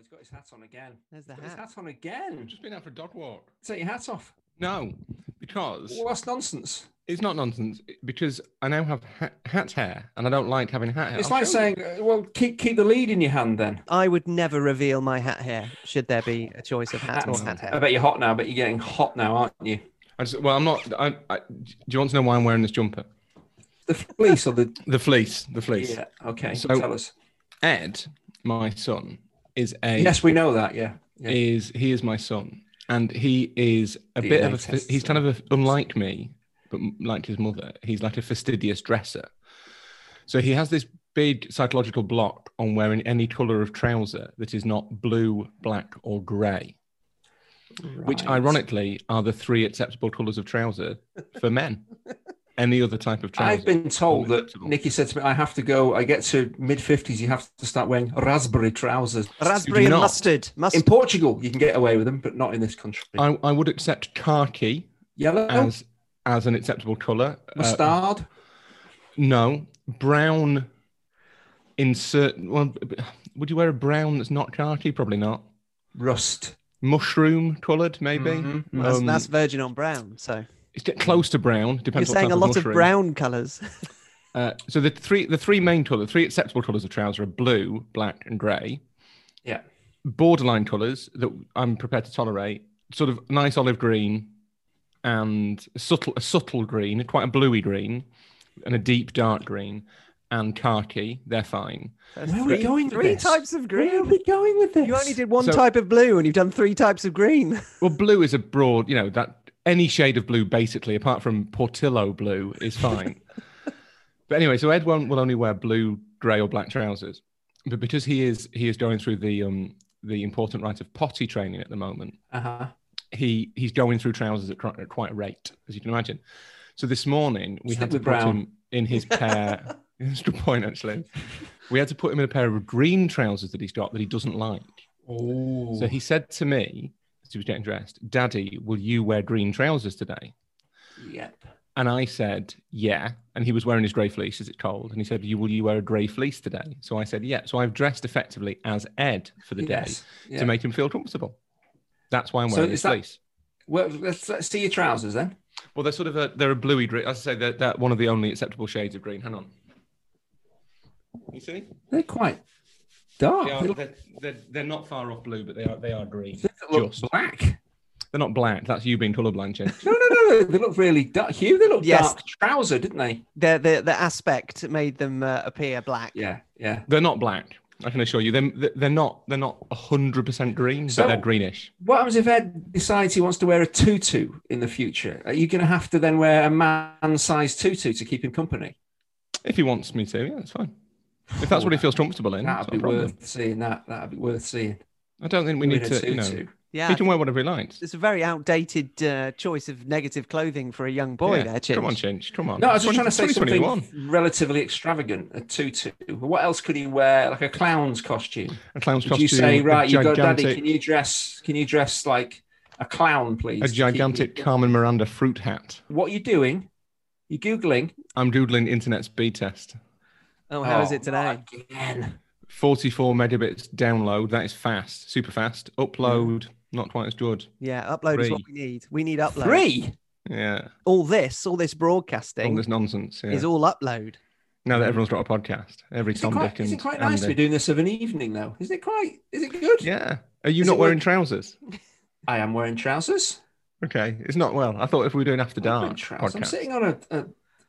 he's got his hat on again. There's the Got his hat. hat on again. I've just been out for a dog walk. Take your hat off. No, because Well, that's nonsense. it's not nonsense. Because I now have hat, hat hair, and I don't like having hat hair. It's I'll like show you. saying, uh, well, keep keep the lead in your hand then. I would never reveal my hat hair should there be a choice of hat or Hats. hat I hair. bet you're hot now. but you're getting hot now, aren't you? I just, well, I'm not. I, I, do you want to know why I'm wearing this jumper? The fleece or the The fleece. The fleece. yeah. Okay, So- tell us. Ed, my son, is a Yes, we know that. Yeah. yeah. is he is my son, and he is a DNA bit of a. He's kind of a, unlike me, but like his mother. He's like a fastidious dresser. So he has this big psychological block on wearing any color of trouser that is not blue, black, or grey. Which, ironically, are the three acceptable colors of trouser for men. Any other type of trouser. I've been told that Nikki said to me, I have to go. I get to mid fifties, you have to start wearing raspberry trousers. Raspberry and not. mustard. In Portugal, you can get away with them, but not in this country. I, I would accept khaki Yellow, as as an acceptable color. Uh, mustard. No, brown. In certain, well, would you wear a brown that's not khaki? Probably not. rust. Mushroom coloured, maybe. Mhm. That's, Um, that's virgin on brown. So it's get close to brown. you're what saying a lot of mushroom. brown colours. Uh, so the three the three main colours, three acceptable colours of trouser are blue, black, and grey. Yeah. Borderline colours that I'm prepared to tolerate, sort of nice olive green, and a subtle a subtle green, quite a bluey green, and a deep dark green, and khaki. They're fine. That's Where are we three- going with Three this? types of green. Where are we going with this? You only did one So- type of blue, and you've done three types of green. Well, blue is a broad, you know, that any shade of blue, basically, apart from Portillo blue, is fine. but anyway, so Ed won't, will only wear blue, grey, or black trousers. But because he is he is going through the um the important rite of potty training at the moment, Uh-huh. he he's going through trousers at, quite- at quite a rate, as you can imagine. So this morning we Stick had to put brown. him in his pair. That's a good point, actually. We had to put him in a pair of green trousers that he's got that he doesn't like. Oh. So he said to me he was getting dressed, Daddy, will you wear green trousers today? Yep. And I said, Yeah. And he was wearing his grey fleece as it's cold. And he said, you, Will you wear a grey fleece today? So I said, Yeah. So I've dressed effectively as Ed for the day Yeah. to make him feel comfortable. That's why I'm wearing is this that- fleece. Well, let's, let's see your trousers then. Well, they're sort of a they're a bluey green. As I say, they're, they're one of the only acceptable shades of green. Hang on. You see? They're quite dark. They They are, look, they're, they're, they're not far off blue, but they are they are green. they look Just. black. They're not black. That's you being colourblind, Chinch. No, no, no, no. They look really dark. Hugh, they look Yes. dark trouser, didn't they? The the the aspect made them uh, appear black. Yeah, yeah. They're not black. I can assure you. They're, they're not. They're not hundred percent green, So- but they're greenish. What happens if Ed decides he wants to wear a tutu in the future? Are you going to have to then wear a man-sized tutu to keep him company? If he wants me to, yeah, that's fine. If that's what he feels comfortable in, That'd be problem. worth seeing. That that'd be worth seeing. I don't think we need to. You know. Yeah, he can wear whatever he likes. it's a very outdated uh, choice of negative clothing for a young boy Yeah. there, Chinch. Come on, Chinch. Come on. No, I was just 20 trying to say something relatively extravagant. A tutu. What else could he wear? Like a clown's costume? A clown's Would costume. you say, right, you got daddy? Can you dress? Can you dress like a clown, please? a to keep me- gigantic Carmen Miranda fruit hat. What are you doing? You googling? I'm googling internet speed test. Oh, how is Oh, it today? Again. 44 megabits download. That is fast, super fast. Upload, not quite as good. Yeah, upload is what we need. We need upload. Three. Yeah, All this, all this broadcasting, all this nonsense. Yeah. is all upload. now that everyone's got a podcast, every Isn't Tom, quite, Dick, and isn't it quite nice to Andy. be doing this of an evening, though? Isn't it quite? Is it good? Yeah. Are you Is not wearing work- trousers? I am wearing trousers. Okay, it's not well. I thought if we were doing after dark, I'm wearing trousers. I'm sitting on a, a,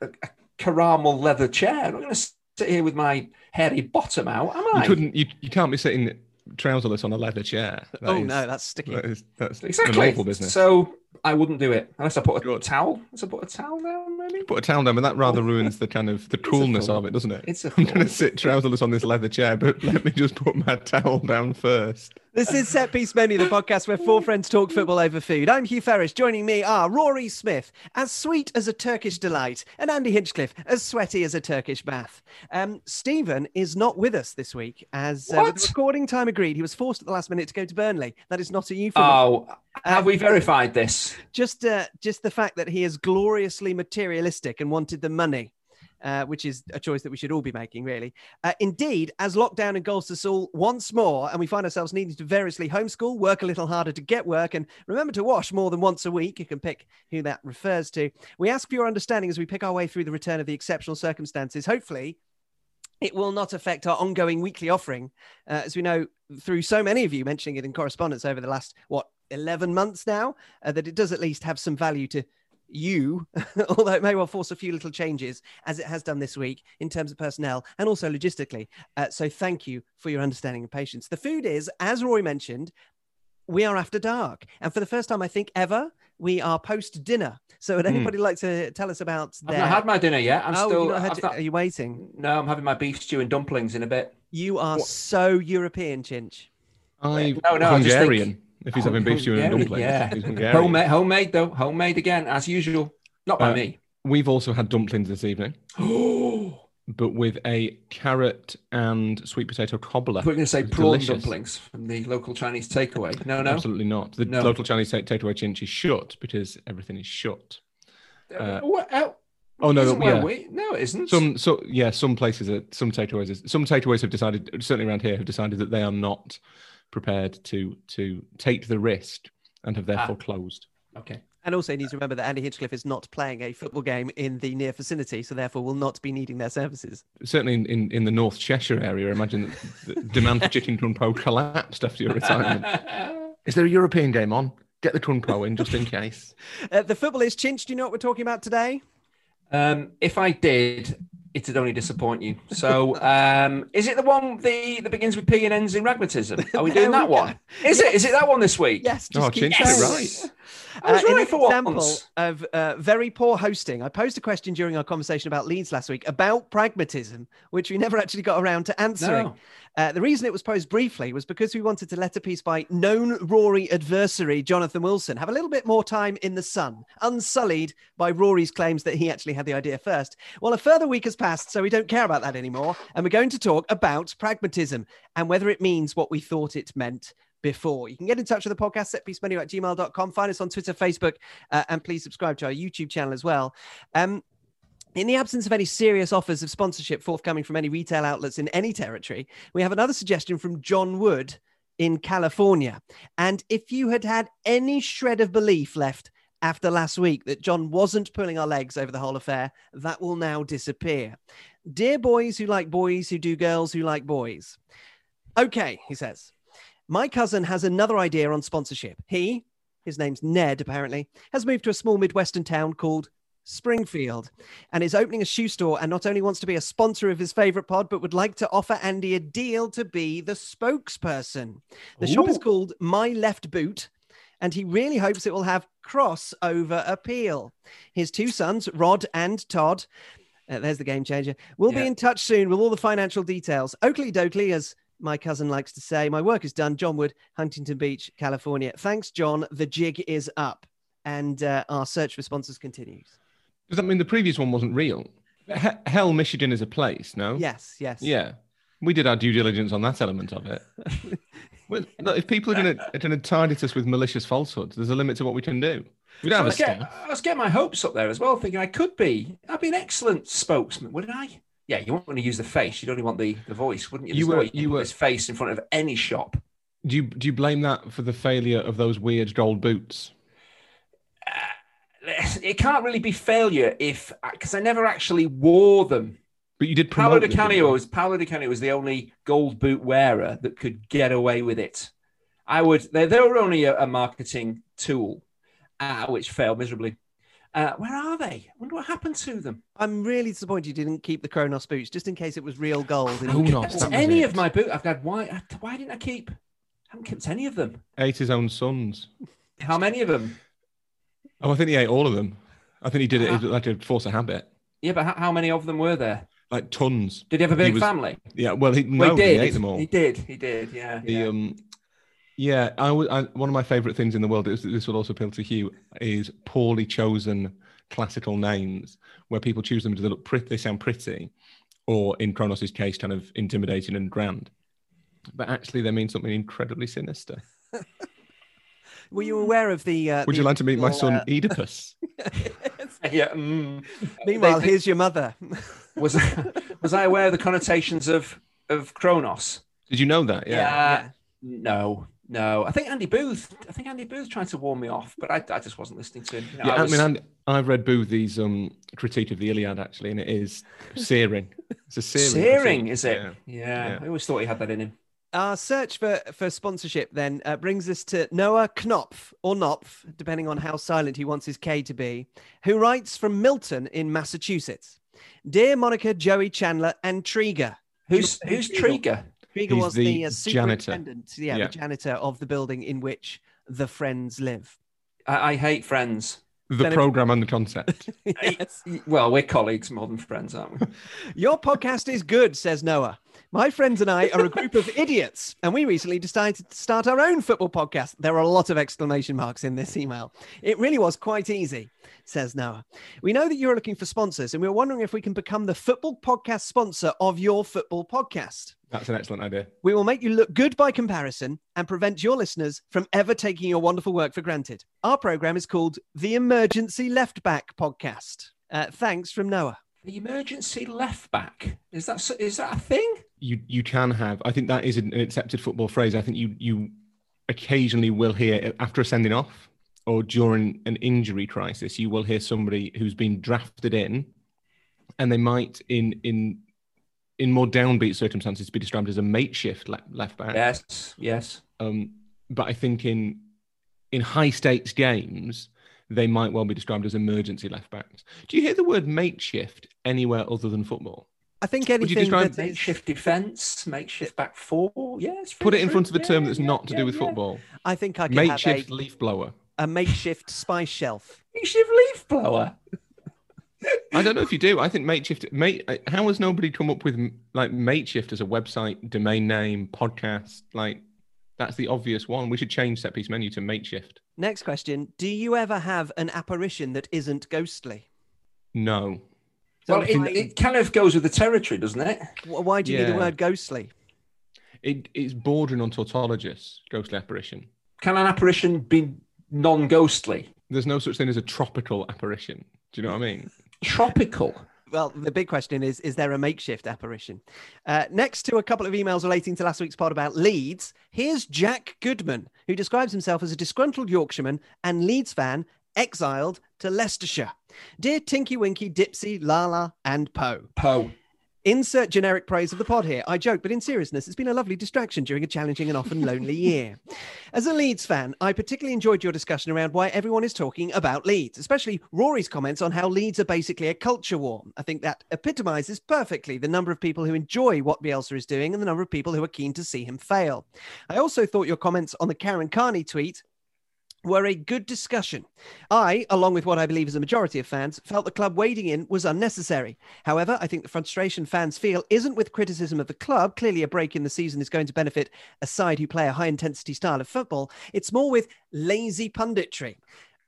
a, a caramel leather chair. I'm not going to sit here with my hairy bottom out, am I? you couldn't. You, you can't be sitting trouserless on a leather chair. That oh is- no, that's sticky. that is that's Exactly. awful business. So I wouldn't do it unless I put a Good. towel. Unless I put a towel down, maybe. Put a towel down, but that rather oh. ruins the kind of the coolness of it, doesn't it? It's a I'm going to sit trouserless on this leather chair, but let me just put my towel down first. This is Set Piece Menu, the podcast where four friends talk football over food. I'm Hugh Ferris. Joining me are Rory Smith, as sweet as a Turkish delight, and Andy Hinchcliffe, as sweaty as a Turkish bath. Um, Stephen is not with us this week, as uh, with the recording time agreed, he was forced at the last minute to go to Burnley. That is not a euphemism. Oh, have we verified this? just, uh, just the fact that he is gloriously materialistic and wanted the money. Uh, which is a choice that we should all be making, really. Uh, indeed, as lockdown engulfs us all once more, and we find ourselves needing to variously homeschool, work a little harder to get work, and remember to wash more than once a week, you can pick who that refers to. We ask for your understanding as we pick our way through the return of the exceptional circumstances. Hopefully, it will not affect our ongoing weekly offering. Uh, as we know through so many of you mentioning it in correspondence over the last, what, 11 months now, uh, that it does at least have some value to you, although it may well force a few little changes as it has done this week in terms of personnel and also logistically. Uh, so thank you for your understanding and patience. The food is, as Roy mentioned, we are after dark. And for the first time, I think ever, we are post dinner. So would anybody like to tell us about I've not had my dinner yet. I'm oh, still. you've not had to- not- Are you waiting? No, I'm having my beef stew and dumplings in a bit. You are What? so European, Chinch. I No, no, I just think- Hungarian. If he's having beef stew and dumplings, yeah. Homemade, homemade though. Homemade again, as usual. Not by Uh, me. We've also had dumplings this evening, but with a carrot and sweet potato cobbler. We're going to say prawn delicious. dumplings from the local Chinese takeaway. No, no. Absolutely not. The No. local Chinese take takeaway chinch is shut because everything is shut. Uh, What el- Oh no, yeah. we- no, it isn't. Some so yeah, some places are some takeaways some takeaways have decided certainly around here have decided that they are not prepared to to take the risk and have therefore closed. Okay. And also, you need to remember that Andy Hinchcliffe is not playing a football game in the near vicinity, so therefore will not be needing their services. Certainly in, in, in the North Cheshire area, imagine that the demand for chicken crunpo collapsed after your retirement. Is there a European game on? Get the crunpo in just in case. Uh, the football is Chinch. Do you know what we're talking about today? Um, if I did, it'd only disappoint you. So, um, is it the one the that begins with P and ends in pragmatism? Are we There doing that go. one? Is it? Is it that one this week? Yes, just Oh, keep Chinch going. is right. I was Uh, right for example once. of uh, very poor hosting, I posed a question during our conversation about Leeds last week about pragmatism, which we never actually got around to answering. No. Uh, the reason it was posed briefly was because we wanted to let a piece by known Rory adversary Jonathan Wilson have a little bit more time in the sun, unsullied by Rory's claims that he actually had the idea first. Well, a further week has passed, so we don't care about that anymore. And we're going to talk about pragmatism and whether it means what we thought it meant before. You can get in touch with the podcast, setpiecemenu at gmail.com. Find us on Twitter, Facebook, uh, and please subscribe to our YouTube channel as well. Um, in the absence of any serious offers of sponsorship forthcoming from any retail outlets in any territory, we have another suggestion from John Wood in California. And if you had had any shred of belief left after last week that John wasn't pulling our legs over the whole affair, that will now disappear. Dear boys who like boys who do girls who like boys. Okay, he says. My cousin has another idea on sponsorship. He, his name's Ned apparently, has moved to a small Midwestern town called Springfield and is opening a shoe store and not only wants to be a sponsor of his favorite pod, but would like to offer Andy a deal to be the spokesperson. The shop is called My Left Boot. And he really hopes it will have crossover appeal. His two sons, Rod and Todd, uh, there's the game changer, will be in touch soon with all the financial details. Oakley Dokley, as my cousin likes to say, my work is done. John Wood, Huntington Beach, California. Thanks, John. The jig is up. And uh, our search for sponsors continues. Does that mean the previous one wasn't real? He- Hell, Michigan is a place, no? Yes, yes. Yeah. We did our due diligence on that element of it. well, look, if people are going to target us with malicious falsehoods, there's a limit to what we can do. We don't So I have a was, get, staff. I was getting my hopes up there as well, thinking I could be. I'd be an excellent spokesman, wouldn't I? Yeah, you won't want to use the face. You'd only want the, the voice, wouldn't you? You There's no were- way can you were- his face in front of any shop. Do you do you blame that for the failure of those weird gold boots? It can't really be failure if because I never actually wore them. But you did Paolo promote Di Canio was Paolo Di Canio was the only gold boot wearer that could get away with it. I would. They, they were only a, a marketing tool, uh, which failed miserably. Uh, where are they? I wonder what happened to them. I'm really disappointed you didn't keep the Kronos boots just in case it was real gold. and you Kronos, could- any it. of my boot, I've got. Why? Why didn't I keep? I haven't kept any of them. Ate his own sons. How many of them? Oh, I think he ate all of them. I think he did it like a force of habit, Yeah, but how, how many of them were there? like tons. Did he have a He big was- family? Yeah, well, he, Well, no, he, ate them all. He did. He did. Yeah. The yeah. um, yeah, I, w- I one of my favorite things in the world is this will also appeal to Hugh is poorly chosen classical names where people choose them to look pretty, they sound pretty, or in Kronos' case, kind of intimidating and grand, but actually they mean something incredibly sinister. Were you aware of the? Uh, Would the you like to meet my son uh, Oedipus? yeah. mm. Meanwhile, They- they- here's your mother. was was I aware of the connotations of of Kronos? Did you know that? Yeah. No, no. I think Andy Booth. I think Andy Booth tried to warn me off, but I, I just wasn't listening to him. You know, Yeah, I, was- mean, and I've read Booth's um, critique of the Iliad actually, and it is searing. It's a searing. searing, critique. is it? Yeah. Yeah. Yeah. I always thought he had that in him. Our search for, for sponsorship then uh, brings us to Noah Knopf, or Knopf, depending on how silent he wants his K to be, who writes from Milton in Massachusetts. Dear Monica, Joey Chandler, and Trigger. Who's who's Trigger? Trigger was the, the uh, janitor. superintendent, yeah, Yeah. the janitor of the building in which the friends live. I, I hate friends. The Then if- program and the concept. yes. Well, we're colleagues more than friends, aren't we? Your podcast is good, says Noah. My friends and I are a group of idiots, and we recently decided to start our own football podcast. There are a lot of exclamation marks in this email. It really was quite easy, says Noah. We know that you're looking for sponsors, and we're wondering if we can become the football podcast sponsor of your football podcast. That's an excellent idea. We will make you look good by comparison and prevent your listeners from ever taking your wonderful work for granted. Our program is called the Emergency Left Back Podcast. Uh, thanks from Noah. The emergency left back is that is that a thing? You you can have. I think that is an accepted football phrase. I think you you occasionally will hear after a sending off or during an injury crisis, you will hear somebody who's been drafted in, and they might in in in more downbeat circumstances be described as a makeshift le- left back. Yes, yes. Um, but I think in in high stakes games, they might well be described as emergency left backs. Do you hear the word makeshift anywhere other than football? I think Would you anything describe that is- Makeshift defence, makeshift back four. Yes. Put it in front of a term Yeah, that's yeah, not to yeah, do with yeah. football. I think I could Makeshift have a, leaf blower. a makeshift spice shelf. Makeshift leaf blower. I don't know if you do. I think makeshift. Mate, how has nobody come up with like makeshift as a website, domain name, podcast? Like that's the obvious one. We should change set piece menu to makeshift. Next question: Do you ever have an apparition that isn't ghostly? No, So well, it, why, it kind of goes with the territory, doesn't it? why do you need the word ghostly? it, it's bordering on tautologous, ghostly apparition. Can an apparition be non-ghostly? There's no such thing as a tropical apparition. Do you know what I mean? Tropical. Well, the big question is: Is there a makeshift apparition? Uh, next to a couple of emails relating to last week's pod about Leeds, here's Jack Goodman, who describes himself as a disgruntled Yorkshireman and Leeds fan exiled to Leicestershire. Dear Tinky Winky, Dipsy, Lala, and Poe. Poe. Insert generic praise of the pod here. I joke, but in seriousness, it's been a lovely distraction during a challenging and often lonely year. As a Leeds fan, I particularly enjoyed your discussion around why everyone is talking about Leeds, especially Rory's comments on how Leeds are basically a culture war. I think that epitomizes perfectly the number of people who enjoy what Bielsa is doing and the number of people who are keen to see him fail. I also thought your comments on the Karen Carney tweet were a good discussion. I, along with what I believe is a majority of fans, felt the club wading in was unnecessary. However, I think the frustration fans feel isn't with criticism of the club. Clearly, a break in the season is going to benefit a side who play a high intensity style of football. It's more with lazy punditry.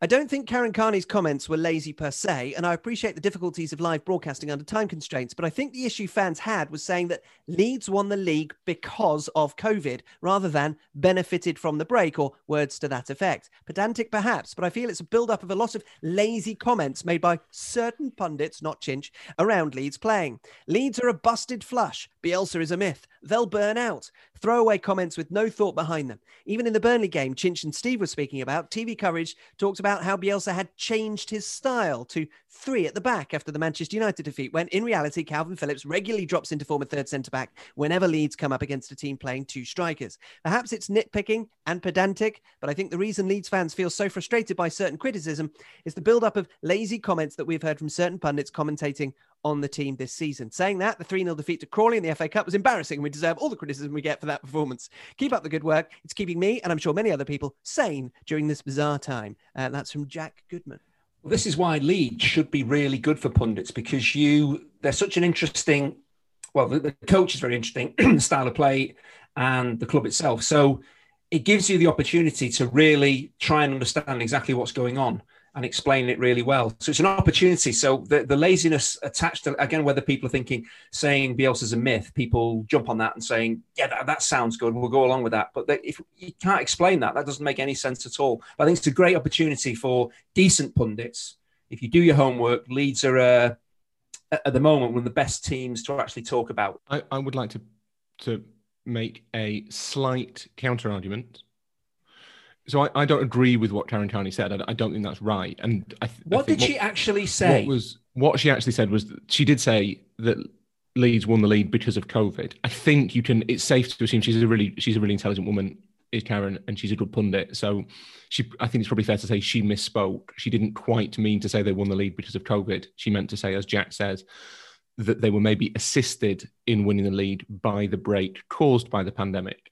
I don't think Karen Carney's comments were lazy per se, and I appreciate the difficulties of live broadcasting under time constraints. But I think the issue fans had was saying that Leeds won the league because of COVID rather than benefited from the break, or words to that effect. Pedantic perhaps, but I feel it's a build up of a lot of lazy comments made by certain pundits, not Chinch, around Leeds playing. Leeds are a busted flush. Bielsa is a myth. They'll burn out. Throwaway comments with no thought behind them. Even in the Burnley game, Chinch and Steve were speaking about, TV coverage talked about how Bielsa had changed his style to three at the back after the Manchester United defeat, when in reality, Kalvin Phillips regularly drops into form at third centre back whenever Leeds come up against a team playing two strikers. Perhaps it's nitpicking and pedantic, but I think the reason Leeds fans feel so frustrated by certain criticism is the build up of lazy comments that we've heard from certain pundits commentating on the team this season. Saying that, the 3 0 defeat to Crawley in the FA Cup was embarrassing. And we deserve all the criticism we get for that performance. Keep up the good work. It's keeping me, and I'm sure many other people, sane during this bizarre time. Uh, that's from Jack Goodman. Well, this is why Leeds should be really good for pundits because you they're such an interesting. Well, the, the coach is very interesting, style of play, and the club itself. So it gives you the opportunity to really try and understand exactly what's going on and explain it really well. So it's an opportunity. So the, the laziness attached to again, whether people are thinking saying Bielsa's a myth, people jump on that and saying, yeah, that, that sounds good. We'll go along with that. But if you can't explain that, that doesn't make any sense at all. But I think it's a great opportunity for decent pundits if you do your homework, Leeds are uh, at the moment one of the best teams to actually talk about. I, I would like to to make a slight counter argument. So I, I don't agree with what Karen Carney said. I, I don't think that's right. And I th- what did she actually say? What was what she actually said was that she did say that Leeds won the lead because of COVID. I think you can. It's safe to assume she's a really she's a really intelligent woman, is Karen, and she's a good pundit. So she, I think it's probably fair to say she misspoke. She didn't quite mean to say they won the lead because of COVID. She meant to say, as Jack says, that they were maybe assisted in winning the lead by the break caused by the pandemic,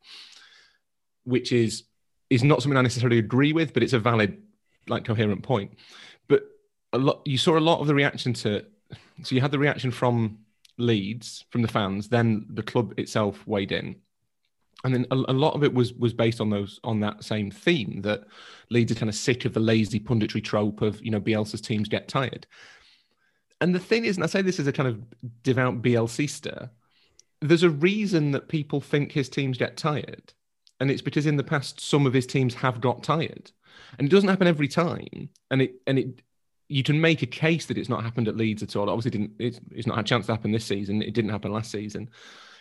which is is not something I necessarily agree with, but it's a valid, like, coherent point. But a lot, you saw a lot of the reaction to. So you had the reaction from Leeds, from the fans, then the club itself weighed in, and then a, a, lot of it was was based on those on that same theme that Leeds are kind of sick of the lazy punditry trope of you know Bielsa's teams get tired. And the thing is, and I say this as a kind of devout Bielsista, there's a reason that people think his teams get tired. And it's because in the past some of his teams have got tired. And it doesn't happen every time. And it and it you can make a case that it's not happened at Leeds at all. Obviously, didn't it's, it's not had a chance to happen this season. It didn't happen last season.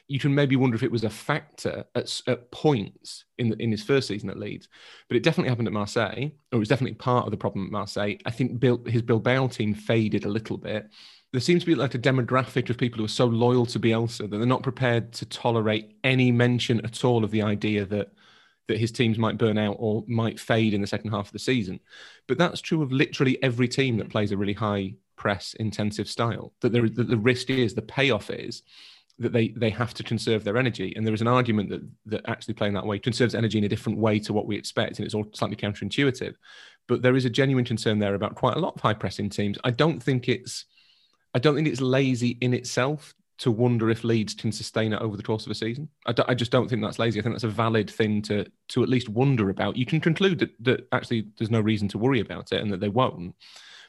You can maybe wonder if it was a factor at, at points in the, in his first season at Leeds, but it definitely happened at Marseille, or it was definitely part of the problem at Marseille. I think Bill, his Bilbao team faded a little bit. There seems to be like a demographic of people who are so loyal to Bielsa that they're not prepared to tolerate any mention at all of the idea that that his teams might burn out or might fade in the second half of the season. But that's true of literally every team that plays a really high press intensive style. That, there, that the risk is, the payoff is that they they have to conserve their energy. And there is an argument that that actually playing that way conserves energy in a different way to what we expect, and it's all slightly counterintuitive. But there is a genuine concern there about quite a lot of high pressing teams. I don't think it's I don't think it's lazy in itself to wonder if Leeds can sustain it over the course of a season. I, I, just don't think that's lazy. I think that's a valid thing to to at least wonder about. You can conclude that, that actually there's no reason to worry about it and that they won't.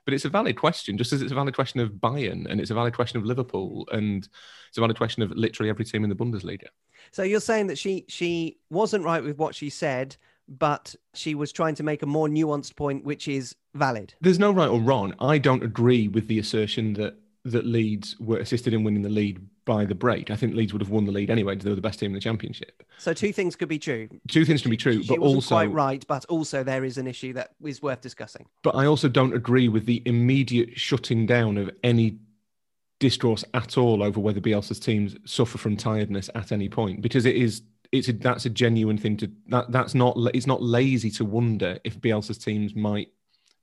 But it's a valid question, just as it's a valid question of Bayern and it's a valid question of Liverpool and it's a valid question of literally every team in the Bundesliga. So you're saying that she she wasn't right with what she said, but she was trying to make a more nuanced point, which is valid. There's no right or wrong. I don't agree with the assertion that that Leeds were assisted in winning the lead by the break. I think Leeds would have won the lead anyway. They were the best team in the championship. So two things could be true. Two things can be true, she but also quite right. But also there is an issue that is worth discussing. But I also don't agree with the immediate shutting down of any discourse at all over whether Bielsa's teams suffer from tiredness at any point because it is it's a, that's a genuine thing to that that's not it's not lazy to wonder if Bielsa's teams might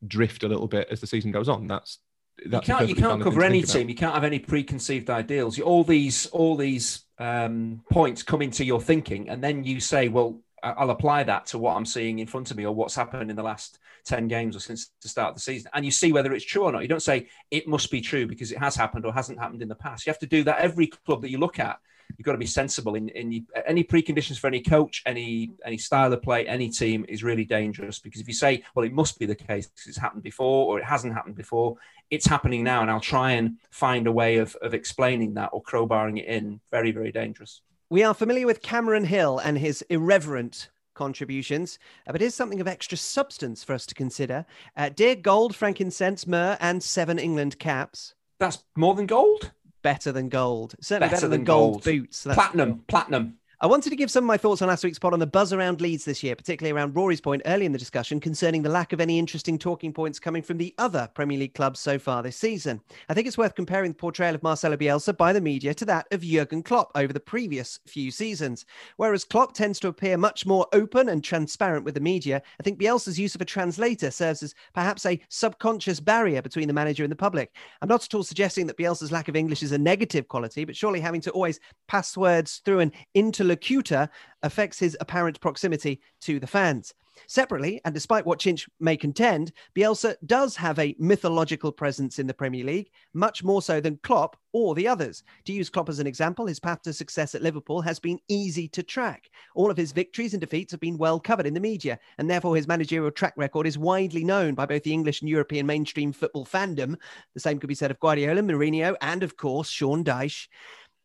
drift a little bit as the season goes on. That's you can't you can't cover any team. You can't have any preconceived ideals. All these all these um, points come into your thinking, and then you say, "Well, I'll apply that to what I'm seeing in front of me or what's happened in the last 10 games or since the start of the season. And you see whether it's true or not. You don't say it must be true because it has happened or hasn't happened in the past. You have to do that every club that you look at you've got to be sensible in, in any preconditions for any coach, any any style of play, any team is really dangerous because if you say, well, it must be the case because it's happened before or it hasn't happened before, it's happening now, and I'll try and find a way of, of explaining that or crowbarring it in. Very, very dangerous. We are familiar with Cameron Hill and his irreverent contributions, uh, but here's something of extra substance for us to consider. Uh, dear gold, frankincense, myrrh, and seven England caps. That's more than gold? Better than gold. Certainly better, better than, than, gold, gold. boots. That's platinum, platinum. I wanted to give some of my thoughts on last week's pod on the buzz around Leeds this year, particularly around Rory's point early in the discussion concerning the lack of any interesting talking points coming from the other Premier League clubs so far this season. I think it's worth comparing the portrayal of Marcelo Bielsa by the media to that of Jurgen Klopp over the previous few seasons. Whereas Klopp tends to appear much more open and transparent with the media, I think Bielsa's use of a translator serves as perhaps a subconscious barrier between the manager and the public. I'm not at all suggesting that Bielsa's lack of English is a negative quality, but surely having to always pass words through an interlocutor interlocutor affects his apparent proximity to the fans. Separately, and despite what Chinch may contend, Bielsa does have a mythological presence in the Premier League, much more so than Klopp or the others. To use Klopp as an example, his path to success at Liverpool has been easy to track. All of his victories and defeats have been well covered in the media, and therefore his managerial track record is widely known by both the English and European mainstream football fandom. The same could be said of Guardiola, Mourinho, and of course Sean Dyche.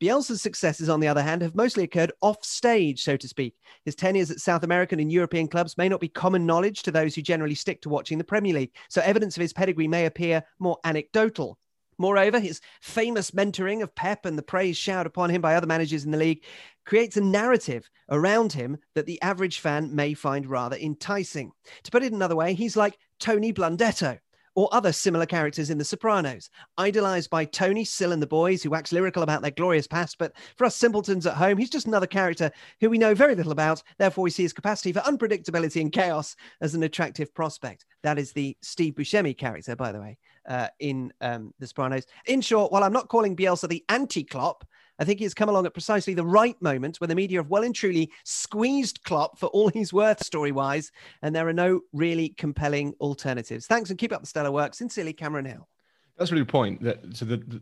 Bielsa's successes, on the other hand, have mostly occurred off stage, so to speak. His tenures at South American and European clubs may not be common knowledge to those who generally stick to watching the Premier League, so evidence of his pedigree may appear more anecdotal. Moreover, his famous mentoring of Pep and the praise showered upon him by other managers in the league creates a narrative around him that the average fan may find rather enticing. To put it another way, he's like Tony Blundetto or other similar characters in The Sopranos, idolized by Tony, Sil, and the boys who wax lyrical about their glorious past. But for us simpletons at home, he's just another character who we know very little about. Therefore, we see his capacity for unpredictability and chaos as an attractive prospect. That is the Steve Buscemi character, by the way, uh, in um, The Sopranos. In short, while I'm not calling Bielsa the anti Klopp, I think he's come along at precisely the right moment when the media have well and truly squeezed Klopp for all he's worth story wise, and there are no really compelling alternatives. Thanks and keep up the stellar work. Sincerely, Cameron Hill. That's a really the point. That so the, the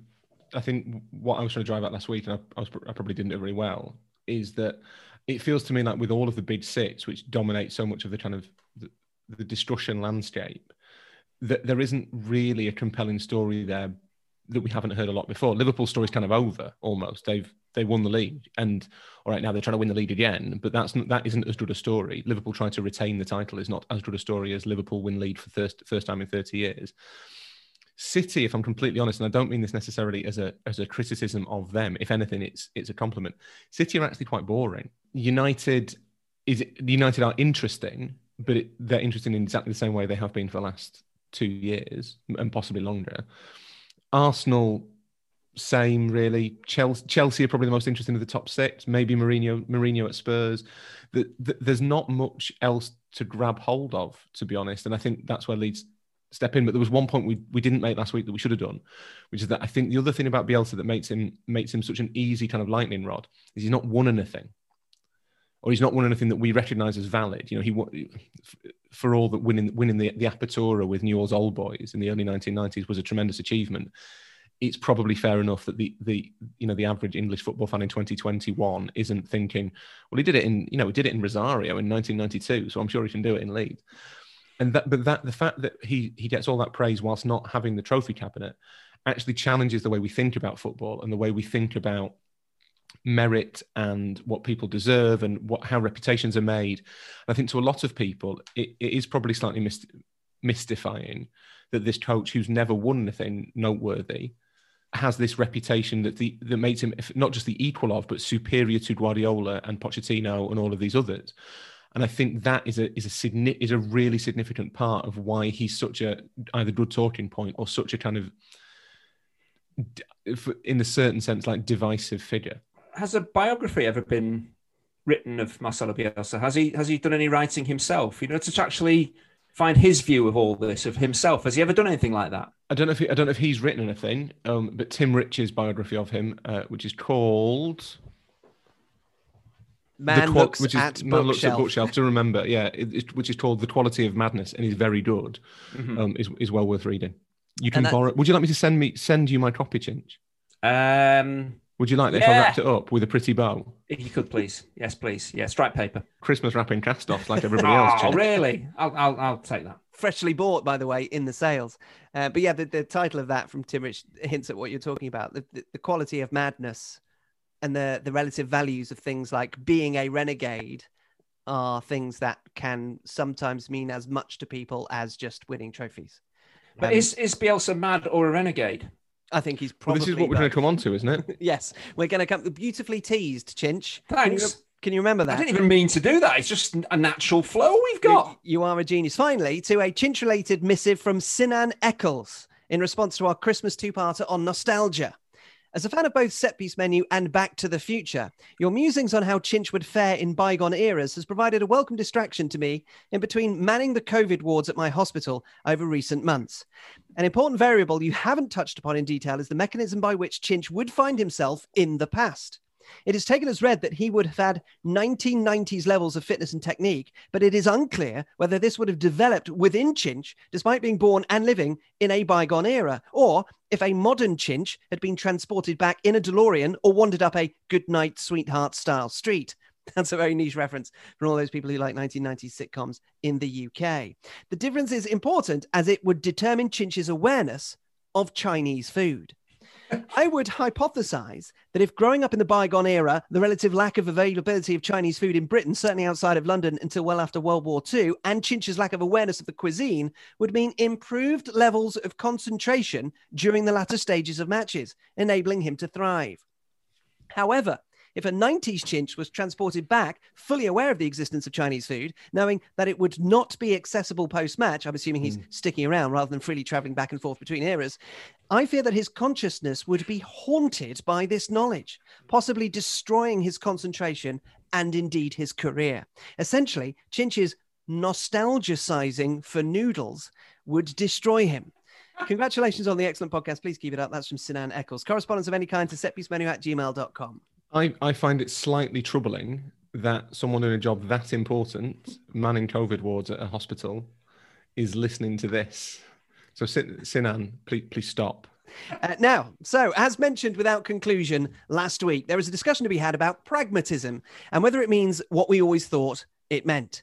I think what I was trying to drive at last week, and I, I, was, I probably didn't do very well, is that it feels to me like with all of the big sits, which dominate so much of the kind of the, the discussion landscape, that there isn't really a compelling story there that we haven't heard a lot before. Liverpool's story's kind of over almost. They've they won the league, and all right now they're trying to win the league again. But that's not, that isn't as good a story. Liverpool trying to retain the title is not as good a story as Liverpool win league for first first time in thirty years. City, if I'm completely honest, and I don't mean this necessarily as a as a criticism of them. If anything, it's it's a compliment. City are actually quite boring. United is United are interesting, but it, they're interesting in exactly the same way they have been for the last two years and possibly longer. Arsenal, same really. Chelsea, Chelsea are probably the most interesting of the top six. Maybe Mourinho, Mourinho at Spurs. The, the, there's not much else to grab hold of, to be honest. And I think that's where Leeds step in. But there was one point we, we didn't make last week that we should have done, which is that I think the other thing about Bielsa that makes him makes him such an easy kind of lightning rod is he's not won anything, or he's not won anything that we recognise as valid. You know, he for all that winning winning the, the Apertura with Newell's Old Boys in the early 1990s was a tremendous achievement. It's probably fair enough that the the you know the average English football fan in 2021 isn't thinking, well, he did it in you know he did it in Rosario in 1992, so I'm sure he can do it in Leeds. And that, but that the fact that he he gets all that praise whilst not having the trophy cabinet actually challenges the way we think about football and the way we think about merit and what people deserve and what how reputations are made. I think to a lot of people, it, it is probably slightly myst- mystifying that this coach who's never won anything noteworthy has this reputation that the that makes him not just the equal of, but superior to Guardiola and Pochettino and all of these others. And I think that is a is a is a really significant part of why he's such a either good talking point or such a kind of in a certain sense like divisive figure has a biography ever been written of Marcelo Bielsa? Has he has he done any writing himself? You know, to actually find his view of all this of himself. Has he ever done anything like that? I don't know if he, I don't know if he's written anything, um, but Tim Rich's biography of him, uh, which is called Man Qua- looks which is, at Man bookshelf. looks at bookshelf to remember, yeah, it, it, which is called The Quality of Madness and is very good. Mm-hmm. Um, is is well worth reading. You can that- borrow. Would you like me to send me send you my copy, Chinch? Um, Would you like that if I wrapped it up with a pretty bow? if you could please, yes, please, yeah, stripe paper. Christmas wrapping cast-offs like everybody else. Oh, Chinch. really? I'll, I'll I'll take that. freshly bought, by the way, in the sales. Uh, but yeah, the, the title of that from Tim Rich hints at what you're talking about the, the, the quality of madness and the, the relative values of things like being a renegade are things that can sometimes mean as much to people as just winning trophies. But Um, is is Bielsa mad or a renegade? I think he's Well, probably. this is what we're going to come on to, isn't it? Yes, we're going to come beautifully teased, Chinch. Can you, Thanks. can you remember that? I didn't even mean to do that. It's just a natural flow we've got. You, you are a genius. Finally, to a Chinch related missive from Sinan Eccles in response to our Christmas two parter on nostalgia. As a fan of both Set Piece Menu and Back to the Future, your musings on how Chinch would fare in bygone eras has provided a welcome distraction to me in between manning the COVID wards at my hospital over recent months. An important variable you haven't touched upon in detail is the mechanism by which Chinch would find himself in the past. It is taken as read that he would have had 1990s levels of fitness and technique, but it is unclear whether this would have developed within Chinch despite being born and living in a bygone era, or if a modern Chinch had been transported back in a DeLorean or wandered up a good night, sweetheart style street. That's a very niche reference for all those people who like 1990s sitcoms in the UK. The difference is important as it would determine Chinch's awareness of Chinese food. I would hypothesize that if growing up in the bygone era, the relative lack of availability of Chinese food in Britain, certainly outside of London until well after World War II, and Chinch's lack of awareness of the cuisine would mean improved levels of concentration during the latter stages of matches, enabling him to thrive. However, if a 90s chinch was transported back, fully aware of the existence of Chinese food, knowing that it would not be accessible post match, I'm assuming he's hmm. sticking around rather than freely traveling back and forth between eras, I fear that his consciousness would be haunted by this knowledge, possibly destroying his concentration and indeed his career. Essentially, Chinch's nostalgicizing for noodles would destroy him. Congratulations on the excellent podcast. Please keep it up. That's from Sinan Eccles. Correspondence of any kind to setpiecemenu at gmail.com. I, I find it slightly troubling that someone doing a job that important, manning COVID wards at a hospital, is listening to this. So, Sin- Sinan, please, please stop. Uh, now, so as mentioned without conclusion last week, there is a discussion to be had about pragmatism and whether it means what we always thought it meant.